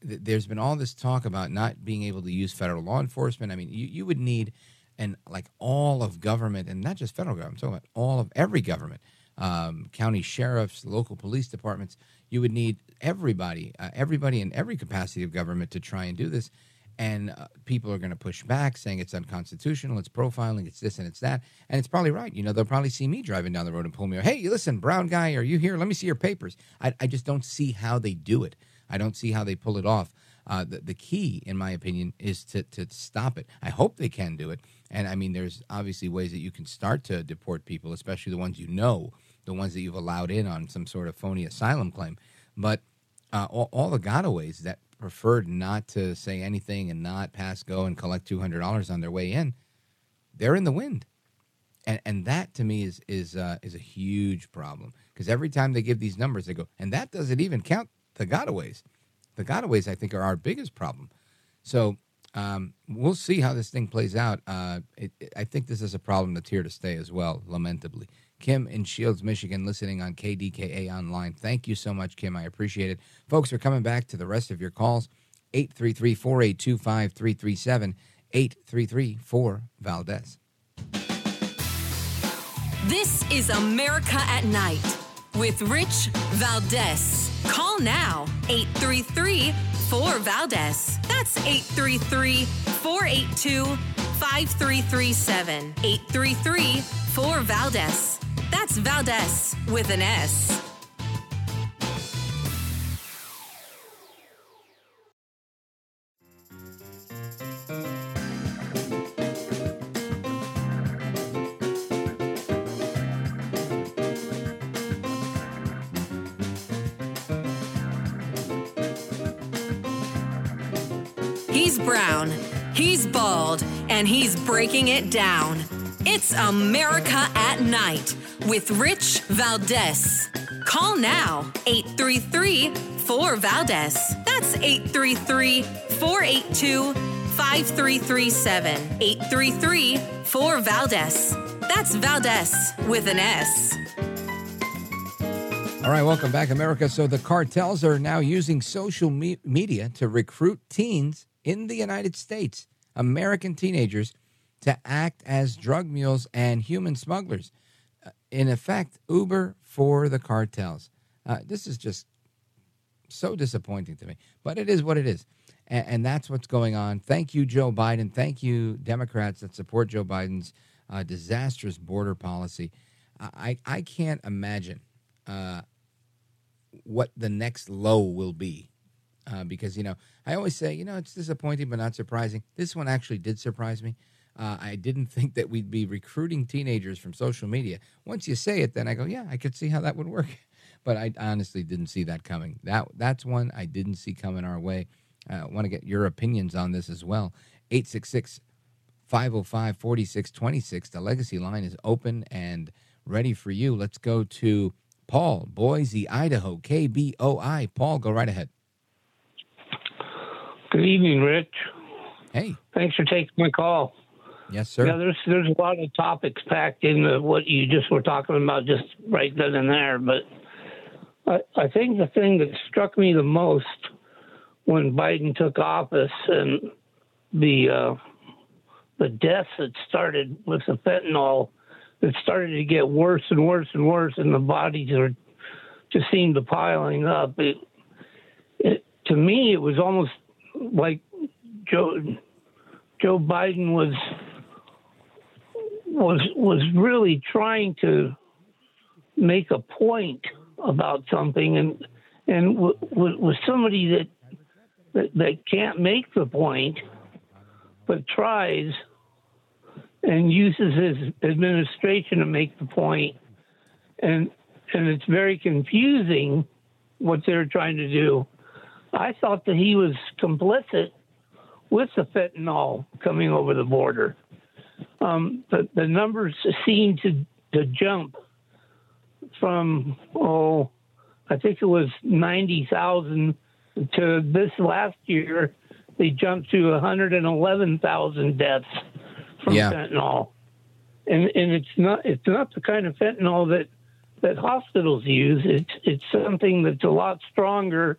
th- there's been all this talk about not being able to use federal law enforcement. I mean, you, you would need and like all of government, and not just federal government, I'm talking about all of every government, um, county sheriffs, local police departments. You would need everybody, uh, everybody in every capacity of government to try and do this and uh, people are going to push back saying it's unconstitutional it's profiling it's this and it's that and it's probably right. You know they'll probably see me driving down the road and pull me over hey listen brown guy are you here? Let me see your papers. I, I just don't see how they do it. I don't see how they pull it off. Uh, the, the key in my opinion is to, to stop it. I hope they can do it and i mean there's obviously ways that you can start to deport people especially the ones you know the ones that you've allowed in on some sort of phony asylum claim but uh, all, all the gotaways that preferred not to say anything and not pass go and collect two hundred dollars on their way in, they're in the wind, and and that to me is is uh, is a huge problem because every time they give these numbers, they go, and that doesn't even count the gotaways. The gotaways, I think, are our biggest problem. So um, we'll see how this thing plays out. Uh, it, it, I think this is a problem that's here to stay as well, lamentably. Kim in Shields, Michigan, listening on KDKA Online. Thank you so much, Kim. I appreciate it. Folks, we're coming back to the rest of your calls. 833 482 5337 833 4 Valdez. This is America at Night with Rich Valdez. Call now 833 4 Valdez. That's 833 482 5337. 833 4 Valdez. That's Valdez with an S. He's brown, he's bald, and he's breaking it down. It's America at Night with Rich Valdez. Call now 833 4 Valdez. That's 833 482 5337. 833 4 Valdez. That's Valdez with an S. All right, welcome back, America. So the cartels are now using social me- media to recruit teens in the United States, American teenagers, to act as drug mules and human smugglers. In effect, Uber for the cartels. Uh, this is just so disappointing to me, but it is what it is. And, and, that's what's going on. Thank you, Joe Biden. Thank you, Democrats that support Joe Biden's uh, disastrous border policy. I, I can't imagine uh, what the next low will be. Uh, because, you know, I always say, you know, it's disappointing but not surprising. This one actually did surprise me. Uh, I didn't think that we'd be recruiting teenagers from social media. Once you say it, then I go, yeah, I could see how that would work. But I honestly didn't see that coming. That That's one I didn't see coming our way. I uh, want to get your opinions on this as well. 866 505 4626. The legacy line is open and ready for you. Let's go to Paul, Boise, Idaho, KBOI. Paul, go right ahead. Good evening, Rich. Hey. Thanks for taking my call. Yes, sir. Yeah, there's there's a lot of topics packed in what you just were talking about, just right then and there. But I, I think the thing that struck me the most when Biden took office and the uh, the deaths that started with the fentanyl, it started to get worse and worse and worse, and the bodies are just seemed to piling up. It, it to me, it was almost like Joe Joe Biden was was was really trying to make a point about something, and and w- w- was somebody that, that that can't make the point, but tries and uses his administration to make the point, and and it's very confusing what they're trying to do. I thought that he was complicit with the fentanyl coming over the border. Um, the, the numbers seem to, to jump from, oh, I think it was 90,000 to this last year, they jumped to 111,000 deaths from Yeah. fentanyl. And, and it's not it's not the kind of fentanyl that, that hospitals use. It's it's something that's a lot stronger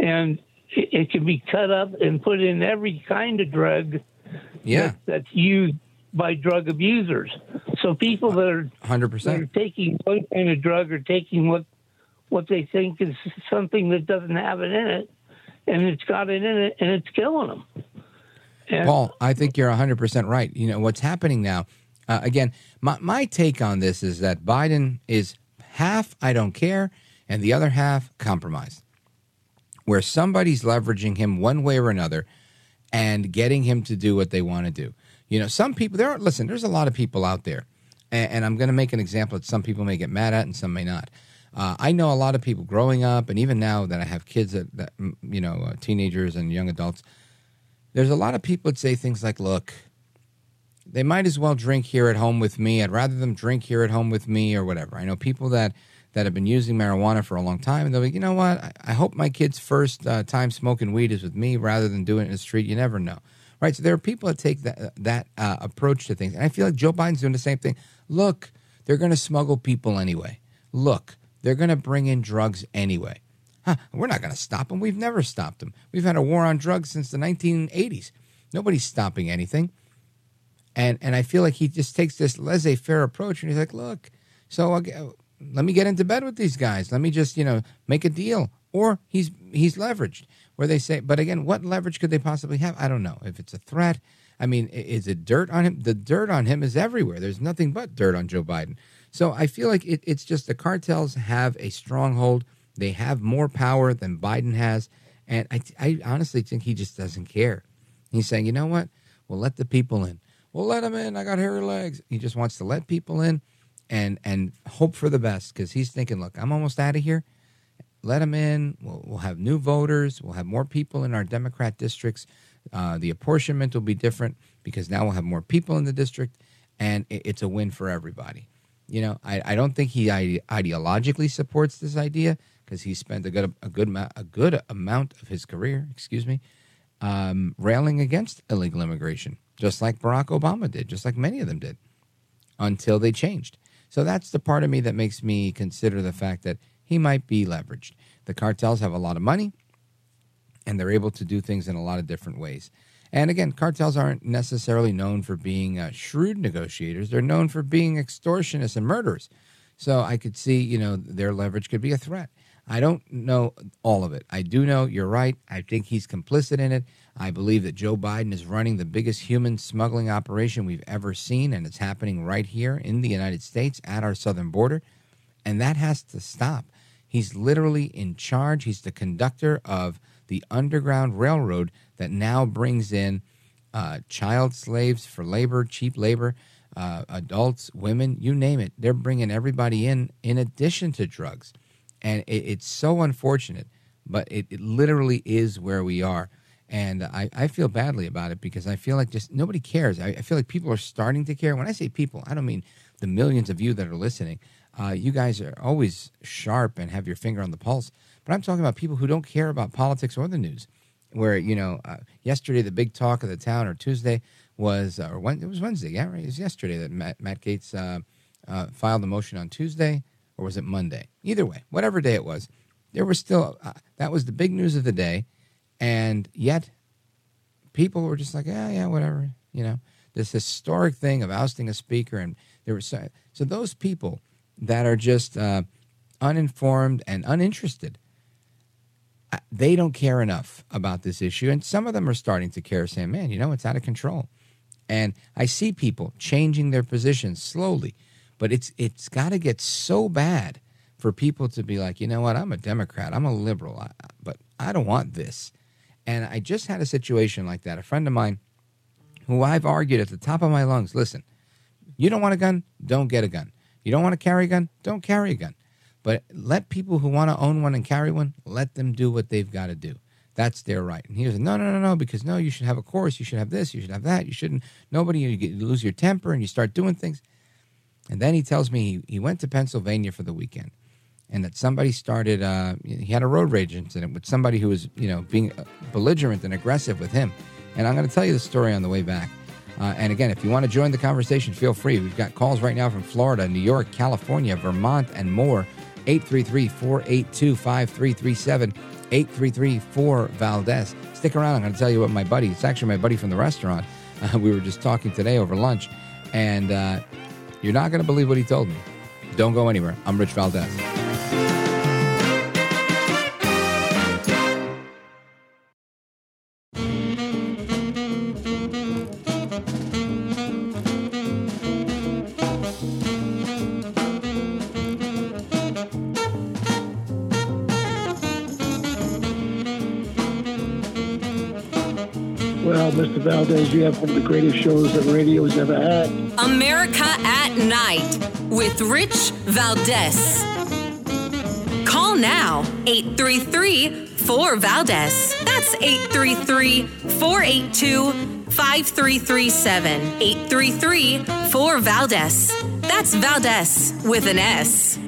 and it, it can be cut up and put in every kind of drug Yeah. that, that's used by drug abusers. So people that are, Hundred that are percent. taking one kind of drug or taking what what they think is something that doesn't have it in it, and it's got it in it, and it's killing them. And Paul, I think you're 100% right. You know, what's happening now, uh, again, my, my take on this is that Biden is half, I don't care, and the other half, compromised. Where somebody's leveraging him one way or another and getting him to do what they want to do. You know, some people, there are, listen, there's a lot of people out there, and, and I'm going to make an example that some people may get mad at and some may not. Uh, I know a lot of people growing up, and even now that I have kids that, that you know, uh, teenagers and young adults, there's a lot of people that say things like, look, they might as well drink here at home with me. I'd rather them drink here at home with me or whatever. I know people that, that have been using marijuana for a long time, and they'll be, you know what? I, I hope my kid's first uh, time smoking weed is with me rather than doing it in the street. You never know. Right? So there are people that take that, that uh, approach to things. And I feel like Joe Biden's doing the same thing. Look, they're going to smuggle people anyway. Look, they're going to bring in drugs anyway. Huh, we're not going to stop them. We've never stopped them. We've had a war on drugs since the 1980s. Nobody's stopping anything. And and I feel like he just takes this laissez-faire approach, and he's like, "Look, so I'll let me get into bed with these guys. Let me just you know make a deal." Or he's he's leveraged, where they say, but again, what leverage could they possibly have? I don't know. If it's a threat, I mean, is it dirt on him? The dirt on him is everywhere. There's nothing but dirt on Joe Biden. So I feel like it, it's just the cartels have a stronghold. They have more power than Biden has, and I, I honestly think he just doesn't care. He's saying, you know what? We'll let the people in. We'll let them in. I got hairy legs. He just wants to let people in, and and hope for the best because he's thinking, look, I'm almost out of here. Let them in. We'll, we'll have new voters. We'll have more people in our Democrat districts. Uh, the apportionment will be different because now we'll have more people in the district, and it, it's a win for everybody. You know, I, I don't think he ide- ideologically supports this idea because he spent a good a good a good amount of his career, excuse me, um, railing against illegal immigration, just like Barack Obama did, just like many of them did, until they changed. So that's the part of me that makes me consider the fact that he might be leveraged. The cartels have a lot of money, and they're able to do things in a lot of different ways. And again, cartels aren't necessarily known for being uh, shrewd negotiators. They're known for being extortionists and murderers. So I could see, you know, their leverage could be a threat. I don't know all of it. I do know you're right. I think he's complicit in it. I believe that Joe Biden is running the biggest human smuggling operation we've ever seen, and it's happening right here in the United States at our southern border. And that has to stop. He's literally in charge. He's the conductor of the Underground Railroad that now brings in uh, child slaves for labor, cheap labor, uh, adults, women, you name it. They're bringing everybody in in addition to drugs. And it, it's so unfortunate, but it, it literally is where we are. And I, I feel badly about it because I feel like just nobody cares. I, I feel like people are starting to care. When I say people, I don't mean the millions of you that are listening. Uh, you guys are always sharp and have your finger on the pulse. But I'm talking about people who don't care about politics or the news. Where you know, uh, yesterday the big talk of the town, or Tuesday was, uh, or when, it was Wednesday, yeah, right. It was yesterday that Matt, Matt Gaetz uh, uh, filed the motion on Tuesday, or was it Monday? Either way, whatever day it was, there was still uh, that was the big news of the day, and yet people were just like, yeah, yeah, whatever, you know, this historic thing of ousting a speaker, and there was so, so those people that are just uh, uninformed and uninterested they don't care enough about this issue. And some of them are starting to care, saying, man, you know, it's out of control. And I see people changing their positions slowly, but it's it's got to get so bad for people to be like, you know what, I'm a Democrat, I'm a liberal, but I don't want this. And I just had a situation like that. A friend of mine who I've argued at the top of my lungs listen, you don't want a gun? Don't get a gun. You don't want to carry a gun? Don't carry a gun. But let people who want to own one and carry one, let them do what they've got to do. That's their right. And he was no, no, no, no, because no, you should have a course. You should have this. You should have that. You shouldn't. Nobody, you, lose your temper and you start doing things. And then he tells me he, he went to Pennsylvania for the weekend and that somebody started, uh, he had a road rage incident with somebody who was, you know, being belligerent and aggressive with him. And I'm going to tell you the story on the way back. Uh, and again, if you want to join the conversation, feel free. We've got calls right now from Florida, New York, California, Vermont, and more. 833 482 5337. 833 4 Valdez. Stick around. I'm going to tell you what my buddy, it's actually my buddy from the restaurant. Uh, we were just talking today over lunch, and uh, you're not going to believe what he told me. Don't go anywhere. I'm Rich Valdez. Valdez, you have one of the greatest shows that radio has ever had. America at Night with Rich Valdez. Call now 833 4 Valdez. That's 833 482 5337. 833 4 Valdez. That's Valdez with an S.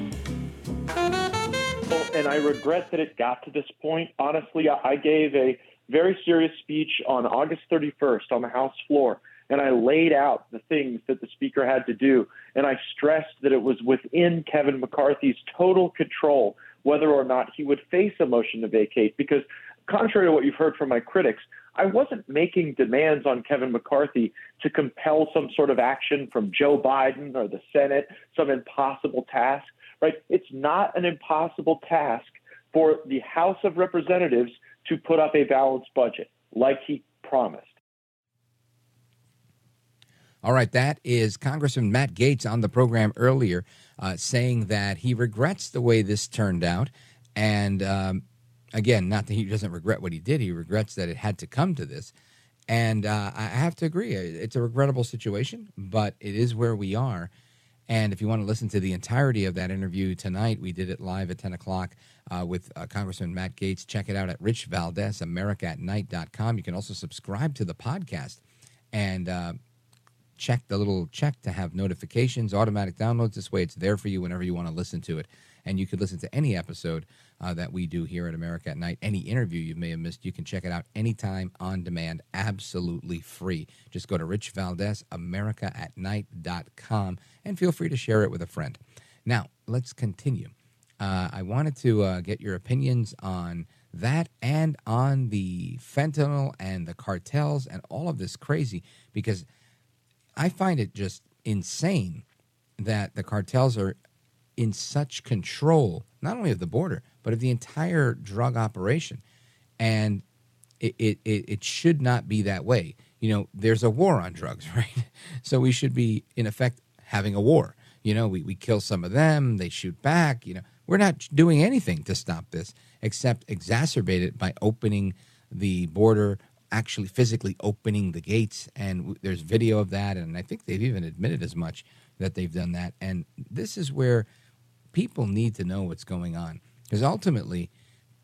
And I regret that it got to this point. Honestly, I gave a very serious speech on August 31st on the House floor, and I laid out the things that the Speaker had to do. And I stressed that it was within Kevin McCarthy's total control whether or not he would face a motion to vacate. Because, contrary to what you've heard from my critics, I wasn't making demands on Kevin McCarthy to compel some sort of action from Joe Biden or the Senate, some impossible task, right? It's not an impossible task for the House of Representatives to put up a balanced budget like he promised. All right, that is Congressman Matt Gaetz on the program earlier uh, saying that he regrets the way this turned out. And um, again, not that he doesn't regret what he did, he regrets that it had to come to this. And uh, I have to agree, it's a regrettable situation, but it is where we are. And if you want to listen to the entirety of that interview tonight, we did it live at 10 o'clock uh, with uh, Congressman Matt Gaetz. Check it out at Rich Valdez, AmericaAtNight.com. You can also subscribe to the podcast and uh, check the little check to have notifications, automatic downloads. This way, it's there for you whenever you want to listen to it. And you could listen to any episode uh, that we do here at America at Night. Any interview you may have missed, you can check it out anytime on demand, absolutely free. Just go to Rich Valdez, AmericaAtNight.com, and feel free to share it with a friend. Now, let's continue. Uh, I wanted to uh, get your opinions on that and on the fentanyl and the cartels and all of this crazy because – I find it just insane that the cartels are in such control, not only of the border, but of the entire drug operation. And it, it, it should not be that way. You know, there's a war on drugs, right? So we should be, in effect, having a war. You know, we, we kill some of them, they shoot back. You know, we're not doing anything to stop this except exacerbate it by opening the border actually physically opening the gates. And there's video of that. And I think they've even admitted as much that they've done that. And this is where people need to know what's going on. Because ultimately,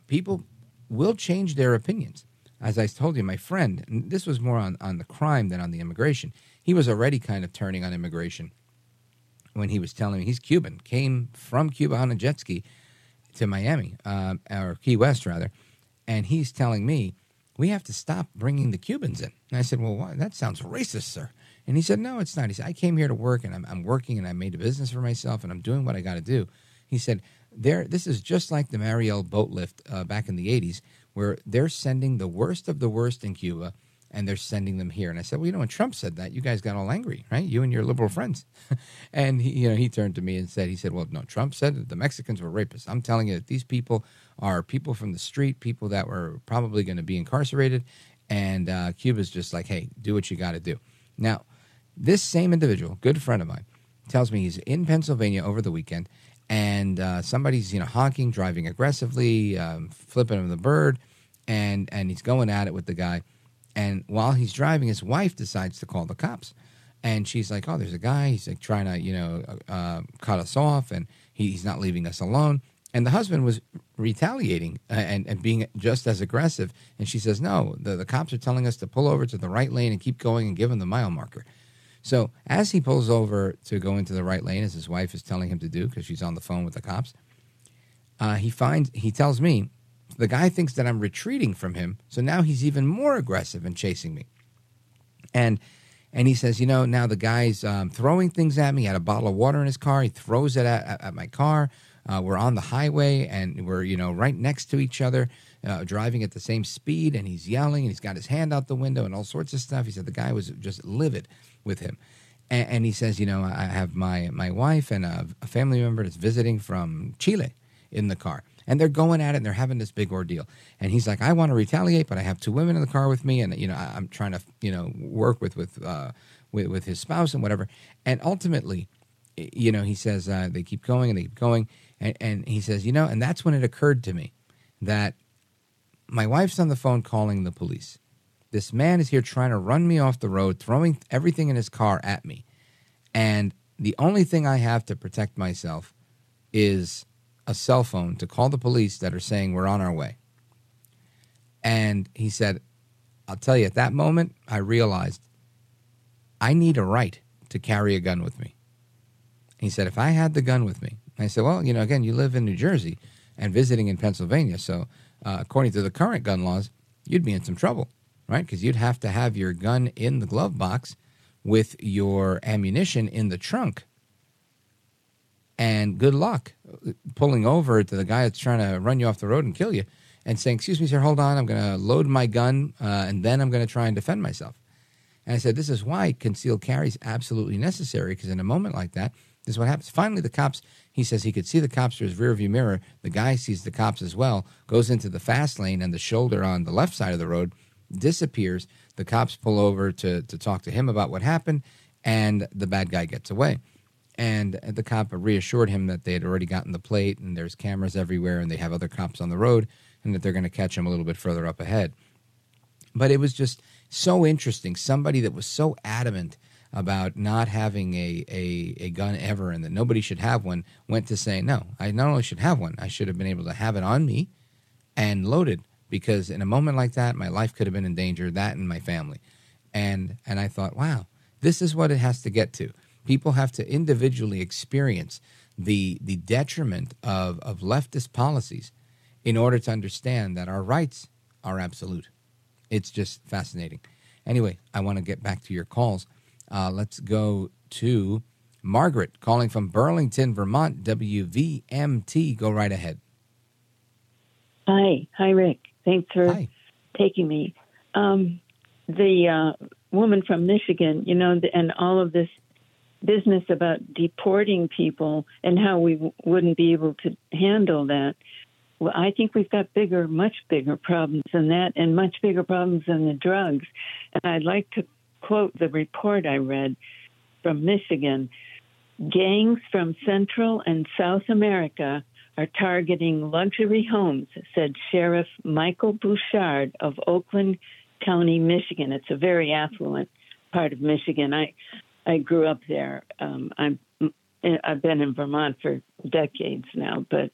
people will change their opinions. As I told you, my friend, this was more on, on the crime than on the immigration, he was already kind of turning on immigration when he was telling me he's Cuban, came from Cuba on a jet ski to Miami, uh, or Key West rather, and he's telling me we have to stop bringing the Cubans in. And I said, well, why? that sounds racist, sir. And he said, no, it's not. He said, I came here to work and I'm, I'm working and I made a business for myself and I'm doing what I got to do. He said, there, this is just like the Mariel boat lift uh, back in the 80s, where they're sending the worst of the worst in Cuba and they're sending them here. And I said, well, you know, when Trump said that, you guys got all angry, right? You and your liberal friends. and he, you know, he turned to me and said, he said, well, no, Trump said that the Mexicans were rapists. I'm telling you that these people are people from the street, people that were probably going to be incarcerated. And uh, Cuba's just like, hey, do what you got to do. Now, this same individual, good friend of mine, tells me he's in Pennsylvania over the weekend, and uh, somebody's you know honking, driving aggressively, um, flipping him the bird, and and he's going at it with the guy. And while he's driving, his wife decides to call the cops, and she's like, "Oh, there's a guy. He's like trying to you know uh, cut us off, and he, he's not leaving us alone." And the husband was retaliating uh, and, and being just as aggressive. And she says, No, the, the cops are telling us to pull over to the right lane and keep going and give him the mile marker. So as he pulls over to go into the right lane, as his wife is telling him to do because she's on the phone with the cops, uh, he finds he tells me the guy thinks that I'm retreating from him, so now he's even more aggressive and chasing me. And and he says, you know, now the guy's um, throwing things at me. He had a bottle of water in his car. He throws it at, at, my car. Uh, we're on the highway and we're you know right next to each other, uh, driving at the same speed. And he's yelling and he's got his hand out the window and all sorts of stuff. He said the guy was just livid with him. And, he says, you know, I have my my wife and a family member that's visiting from Chile in the car and they're going at it and they're having this big ordeal. And he's like, I want to retaliate, but I have two women in the car with me, and you know, I, am trying to you know work with with uh, with, with his spouse and whatever. And ultimately, you know, he says uh, they keep going and they keep going, and, and he says, you know, and that's when it occurred to me that my wife's on the phone calling the police. This man is here trying to run me off the road, throwing everything in his car at me. And the only thing I have to protect myself is a cell phone to call the police that are saying we're on our way. And he said, I'll tell you, at that moment, I realized I need a right to carry a gun with me. He said, if I had the gun with me, I said, well, you know, again, you live in New Jersey and visiting in Pennsylvania. So, uh, according to the current gun laws, you'd be in some trouble, right? Because you'd have to have your gun in the glove box with your ammunition in the trunk. And good luck pulling over to the guy that's trying to run you off the road and kill you and saying, Excuse me, sir, hold on. I'm going to load my gun uh, and then I'm going to try and defend myself. And I said, This is why concealed carry is absolutely necessary because in a moment like that, this is what happens. Finally, the cops, he says he could see the cops through his rearview mirror. The guy sees the cops as well, goes into the fast lane, and the shoulder on the left side of the road disappears. The cops pull over to, to talk to him about what happened, and the bad guy gets away. And the cop reassured him that they had already gotten the plate, and there's cameras everywhere, and they have other cops on the road, and that they're going to catch him a little bit further up ahead. But it was just so interesting. Somebody that was so adamant about not having a, a, a gun ever and that nobody should have one went to say, no, I not only should have one, I should have been able to have it on me and loaded because in a moment like that, my life could have been in danger, that and my family. And, and I thought, wow, this is what it has to get to. People have to individually experience the, the detriment of, of leftist policies in order to understand that our rights are absolute. It's just fascinating. Anyway, I want to get back to your calls. Uh, let's go to Margaret calling from Burlington, Vermont, WVMT. Go right ahead. Hi. Hi, Rick. Thanks for Hi. taking me. Um, the uh, woman from Michigan, you know, and all of this business about deporting people and how we wouldn't be able to handle that. Well, I think we've got bigger, much bigger problems than that, and much bigger problems than the drugs. And I'd like to quote the report I read from Michigan. Gangs from Central and South America are targeting luxury homes, said Sheriff Michael Bouchard of Oakland County, Michigan. It's a very affluent part of Michigan. I I grew up there. Um, I'm I've been in Vermont for decades now, but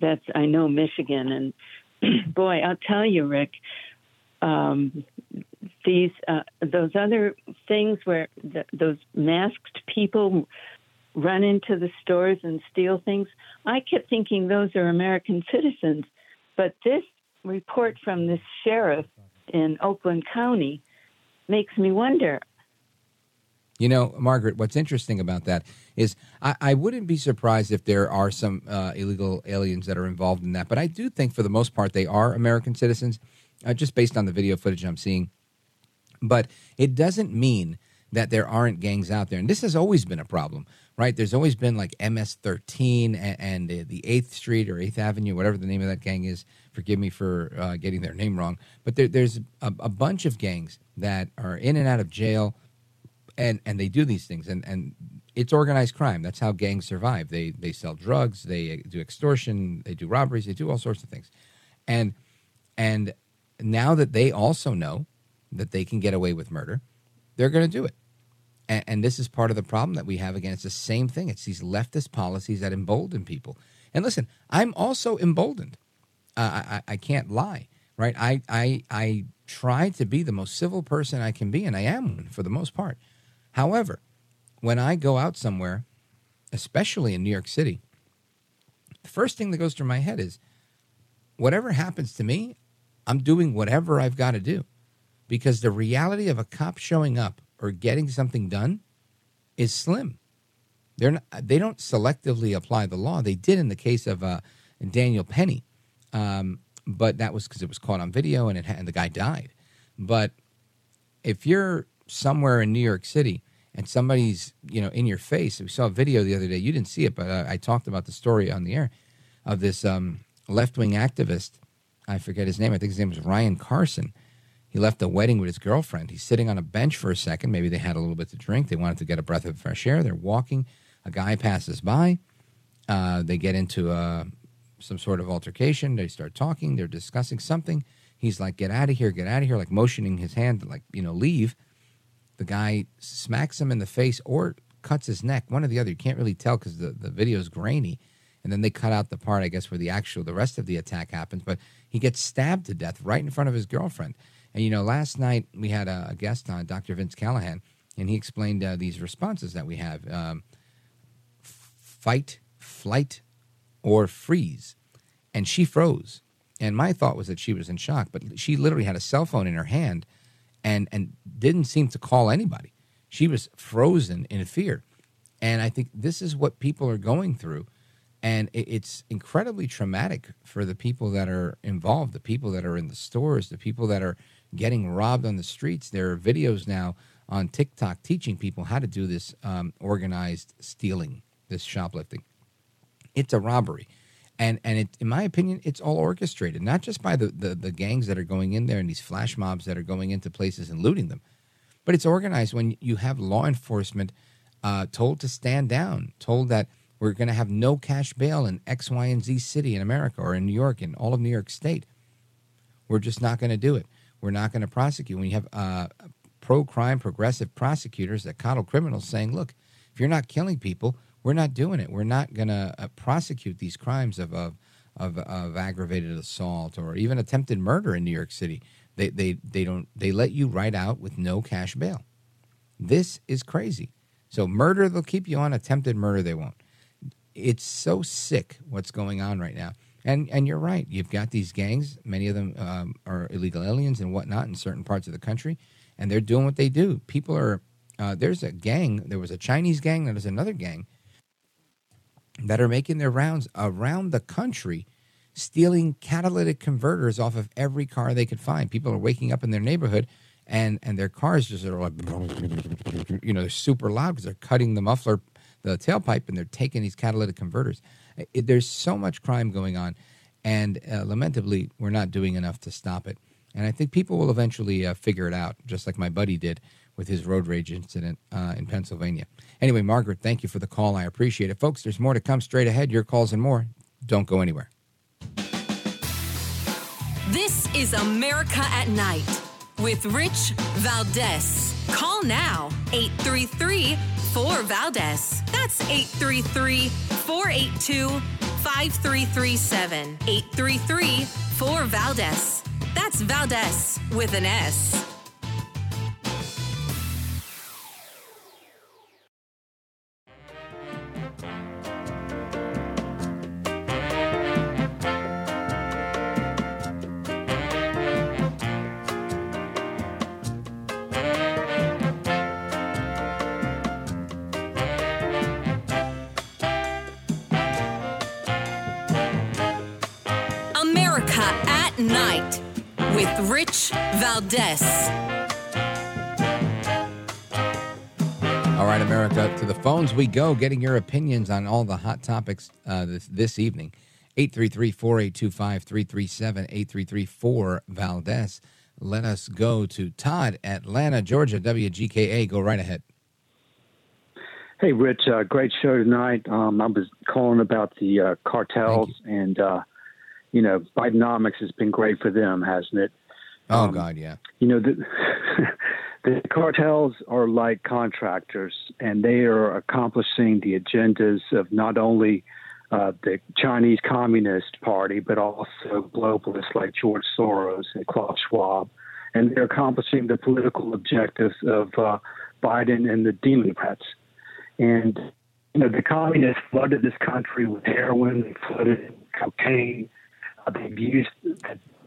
that's I know Michigan, and boy, I'll tell you, Rick, um, these uh, those other things where the, those masked people run into the stores and steal things. I kept thinking those are American citizens, but this report from this sheriff in Oakland County makes me wonder. You know, Margaret, what's interesting about that is I, I wouldn't be surprised if there are some uh, illegal aliens that are involved in that, but I do think for the most part they are American citizens, uh, just based on the video footage I'm seeing But it doesn't mean that there aren't gangs out there. And this has always been a problem, right? There's always been like MS 13 and, and the 8th Street or 8th Avenue, whatever the name of that gang is. Forgive me for uh, getting their name wrong. But there, there's a, a bunch of gangs that are in and out of jail and, and they do these things. And, and it's organized crime. That's how gangs survive. They, they sell drugs, they do extortion, they do robberies, they do all sorts of things. And, and now that they also know that they can get away with murder, they're going to do it. And, and, this is part of the problem that we have again. It's the same thing. It's these leftist policies that embolden people. And listen, I'm also emboldened. Uh, I, I can't lie, right? I, I, I try to be the most civil person I can be, and I am one for the most part. However, when I go out somewhere, especially in New York City, the first thing that goes through my head is whatever happens to me, I'm doing whatever I've got to do. Because the reality of a cop showing up or getting something done is slim. They're not, they don't selectively apply the law. They did in the case of uh, Daniel Penny, um, but that was because it was caught on video and, it and the guy died. But if you're somewhere in New York City and somebody's you know in your face, we saw a video the other day. You didn't see it, but uh, I talked about the story on the air of this um, left wing activist. I forget his name. I think his name was Ryan Carson he left the wedding with his girlfriend. He's sitting on a bench for a second. Maybe they had a little bit to drink. They wanted to get a breath of fresh air. They're walking. A guy passes by. Uh, they get into uh, some sort of altercation. They start talking. They're discussing something. He's like, "Get out of here! Get out of here!" Like motioning his hand, like you know, leave. The guy smacks him in the face or cuts his neck. One or the other. You can't really tell because the the video is grainy. And then they cut out the part, I guess, where the actual the rest of the attack happens. But he gets stabbed to death right in front of his girlfriend. And you know, last night we had a, a guest on, Dr. Vince Callahan, and he explained uh, these responses that we have: um, fight, flight, or freeze. And she froze. And my thought was that she was in shock, but she literally had a cell phone in her hand, and and didn't seem to call anybody. She was frozen in fear. And I think this is what people are going through. And it's incredibly traumatic for the people that are involved, the people that are in the stores, the people that are getting robbed on the streets. There are videos now on TikTok teaching people how to do this um, organized stealing, this shoplifting. It's a robbery. And, and it, in my opinion, it's all orchestrated, not just by the, the, the gangs that are going in there and these flash mobs that are going into places and looting them, but it's organized when you have law enforcement uh, told to stand down, told that we're going to have no cash bail in X, Y, and Z city in America or in New York, and all of New York State. We're just not going to do it. We're not going to prosecute. When you have uh, pro crime, progressive prosecutors that coddle criminals saying, look, if you're not killing people, we're not doing it. We're not going to uh, prosecute these crimes of, of, of, of, aggravated assault or even attempted murder in New York City. They, they, they, don't, they let you right out with no cash bail. This is crazy. So, murder, they'll keep you on. Attempted murder, they won't. It's so sick what's going on right now. And and you're right. You've got these gangs. Many of them um, are illegal aliens and whatnot in certain parts of the country, and they're doing what they do. People are. Uh, there's a gang. There was a Chinese gang. There's another gang that are making their rounds around the country, stealing catalytic converters off of every car they could find. People are waking up in their neighborhood, and and their cars just are like, you know, they're super loud because they're cutting the muffler, the tailpipe, and they're taking these catalytic converters. It, there's so much crime going on, and uh, lamentably, we're not doing enough to stop it. And I think people will eventually uh, figure it out, just like my buddy did with his road rage incident uh, in Pennsylvania. Anyway, Margaret, thank you for the call. I appreciate it. Folks, there's more to come straight ahead. Your calls and more. Don't go anywhere. This is America at Night with Rich Valdez. Call now 833 4 Valdez. That's 833 482 5337. 833 4 Valdez. That's Valdez with an S. Valdez. All right, America, to the phones we go, getting your opinions on all the hot topics uh, this, this evening. 833 4825 337 833 4 Valdez. Let us go to Todd, Atlanta, Georgia, WGKA. Go right ahead. Hey, Rich, uh, great show tonight. Um, I was calling about the uh, cartels, you. and, uh, you know, Bidenomics has been great for them, hasn't it? Oh, um, God, yeah. You know, the, the cartels are like contractors, and they are accomplishing the agendas of not only uh, the Chinese Communist Party, but also globalists like George Soros and Klaus Schwab. And they're accomplishing the political objectives of uh, Biden and the Democrats. And, you know, the communists flooded this country with heroin, they flooded it with cocaine. Uh, they've used.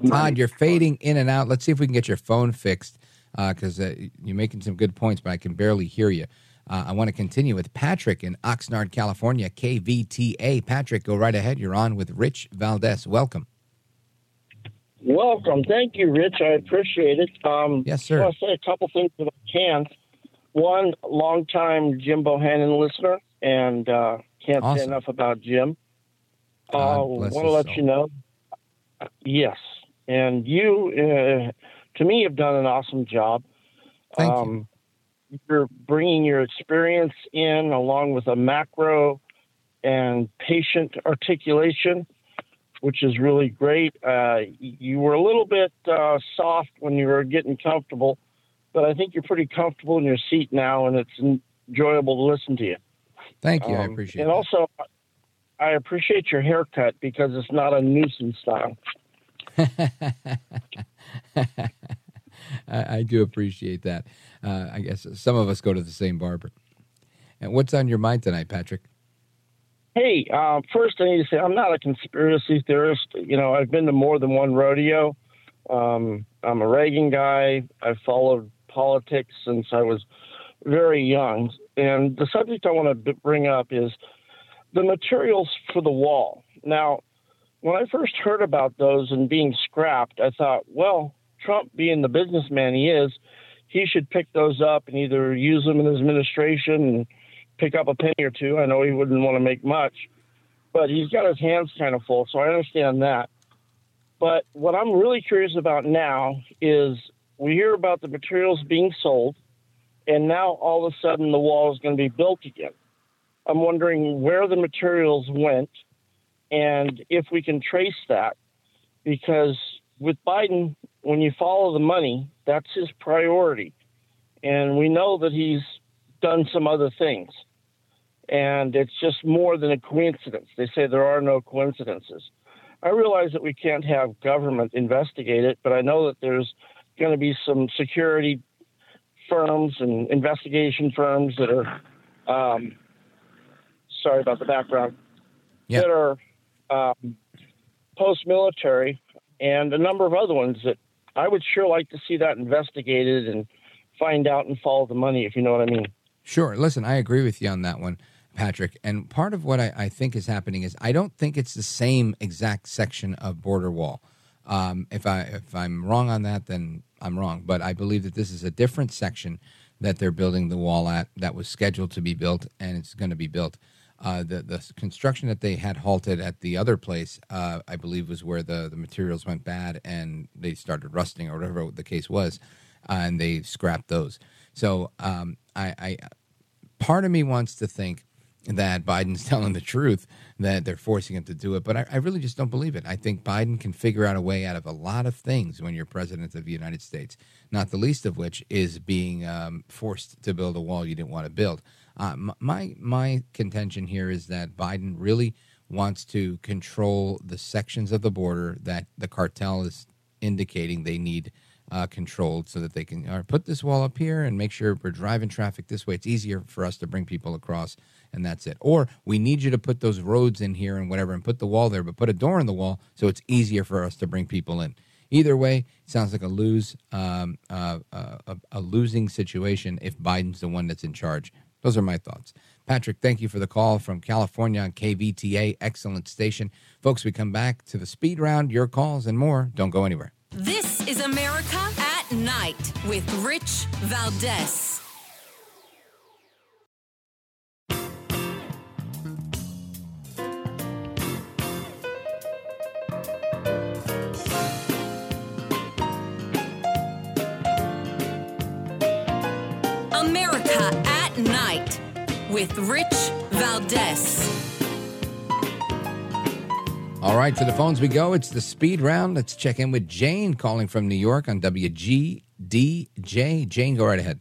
Todd, you're fading in and out. Let's see if we can get your phone fixed because uh, uh, you're making some good points, but I can barely hear you. Uh, I want to continue with Patrick in Oxnard, California, KVTA. Patrick, go right ahead. You're on with Rich Valdez. Welcome. Welcome. Thank you, Rich. I appreciate it. Um, yes, sir. I want to say a couple things if I can. One, longtime Jim Bohannon listener, and uh, can't awesome. say enough about Jim. Uh, want to let soul. you know. Yes. And you, uh, to me, have done an awesome job. Thank um, you you're bringing your experience in along with a macro and patient articulation, which is really great. Uh, you were a little bit uh, soft when you were getting comfortable, but I think you're pretty comfortable in your seat now, and it's enjoyable to listen to you. Thank you. Um, I appreciate it. And that. also, I appreciate your haircut because it's not a nuisance style. I, I, do appreciate that. Uh, I guess some of us go to the same barber. And what's on your mind tonight, Patrick? Hey, uh, first I need to say I'm not a conspiracy theorist. You know, I've been to more than one rodeo. Um, I'm a Reagan guy. I've followed politics since I was very young. And the subject I want to bring up is the materials for the wall. Now, when I first heard about those and being scrapped, I thought, well, Trump, being the businessman he is, he should pick those up and either use them in his administration and pick up a penny or two. I know he wouldn't want to make much, but he's got his hands kind of full, so I understand that. But what I'm really curious about now is we hear about the materials being sold, and now all of a sudden the wall is going to be built again. I'm wondering where the materials went and if we can trace that, because with Biden, when you follow the money, that's his priority. And we know that he's done some other things. And it's just more than a coincidence. They say there are no coincidences. I realize that we can't have government investigate it, but I know that there's going to be some security firms and investigation firms that are, um, sorry about the background, yep. that are um, post military and a number of other ones that I would sure like to see that investigated and find out and follow the money, if you know what I mean. Sure. Listen, I agree with you on that one, Patrick. And part of what I, I think is happening is I don't think it's the same exact section of border wall. Um, if I if I'm wrong on that, then I'm wrong. But I believe that this is a different section that they're building the wall at that was scheduled to be built, and it's going to be built. Uh, the the construction that they had halted at the other place, uh, I believe, was where the, the materials went bad and they started rusting or whatever the case was, uh, and they scrapped those. So um, I, I, part of me wants to think that Biden's telling the truth that they're forcing him to do it, but I, I really just don't believe it. I think Biden can figure out a way out of a lot of things when you're president of the United States. Not the least of which is being um, forced to build a wall you didn't want to build. Uh, my my contention here is that Biden really wants to control the sections of the border that the cartel is indicating they need uh, controlled, so that they can uh, put this wall up here and make sure we're driving traffic this way. It's easier for us to bring people across, and that's it. Or we need you to put those roads in here and whatever, and put the wall there, but put a door in the wall so it's easier for us to bring people in. Either way, it sounds like a lose, um, uh, uh, a, a losing situation if Biden's the one that's in charge. Those are my thoughts. Patrick, thank you for the call from California on KVTA. Excellent station. Folks, we come back to the speed round, your calls, and more. Don't go anywhere. This is America at Night with Rich Valdez. With Rich Valdez. All right, to the phones we go. It's the speed round. Let's check in with Jane calling from New York on WGDJ. Jane, go right ahead.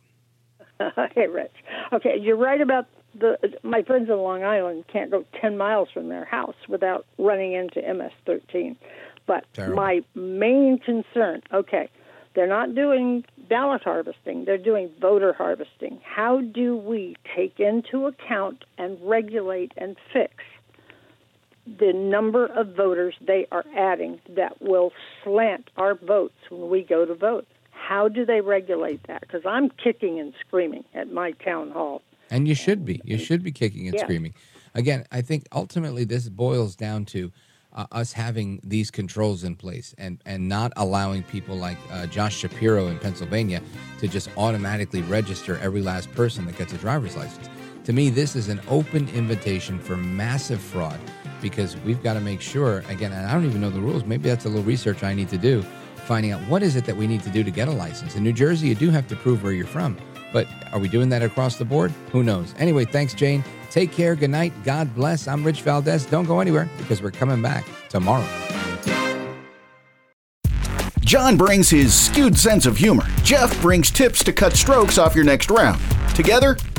hey, Rich. Okay, you're right about the. My friends in Long Island can't go 10 miles from their house without running into MS-13. But Terrible. my main concern, okay, they're not doing ballot harvesting, they're doing voter harvesting. How do we take into account and regulate and fix the number of voters they are adding that will slant our votes when we go to vote? How do they regulate that? Because I'm kicking and screaming at my town hall. And you should be. You should be kicking and Yeah. screaming. Again, I think ultimately this boils down to uh, us having these controls in place and, and not allowing people like uh, Josh Shapiro in Pennsylvania to just automatically register every last person that gets a driver's license. To me, this is an open invitation for massive fraud because we've got to make sure, again, and I don't even know the rules. Maybe that's a little research I need to do, finding out what is it that we need to do to get a license. In New Jersey, you do have to prove where you're from. But are we doing that across the board? Who knows? Anyway, thanks, Jane. Take care. Good night. God bless. I'm Rich Valdes. Don't go anywhere because we're coming back tomorrow. John brings his skewed sense of humor. Jeff brings tips to cut strokes off your next round. Together,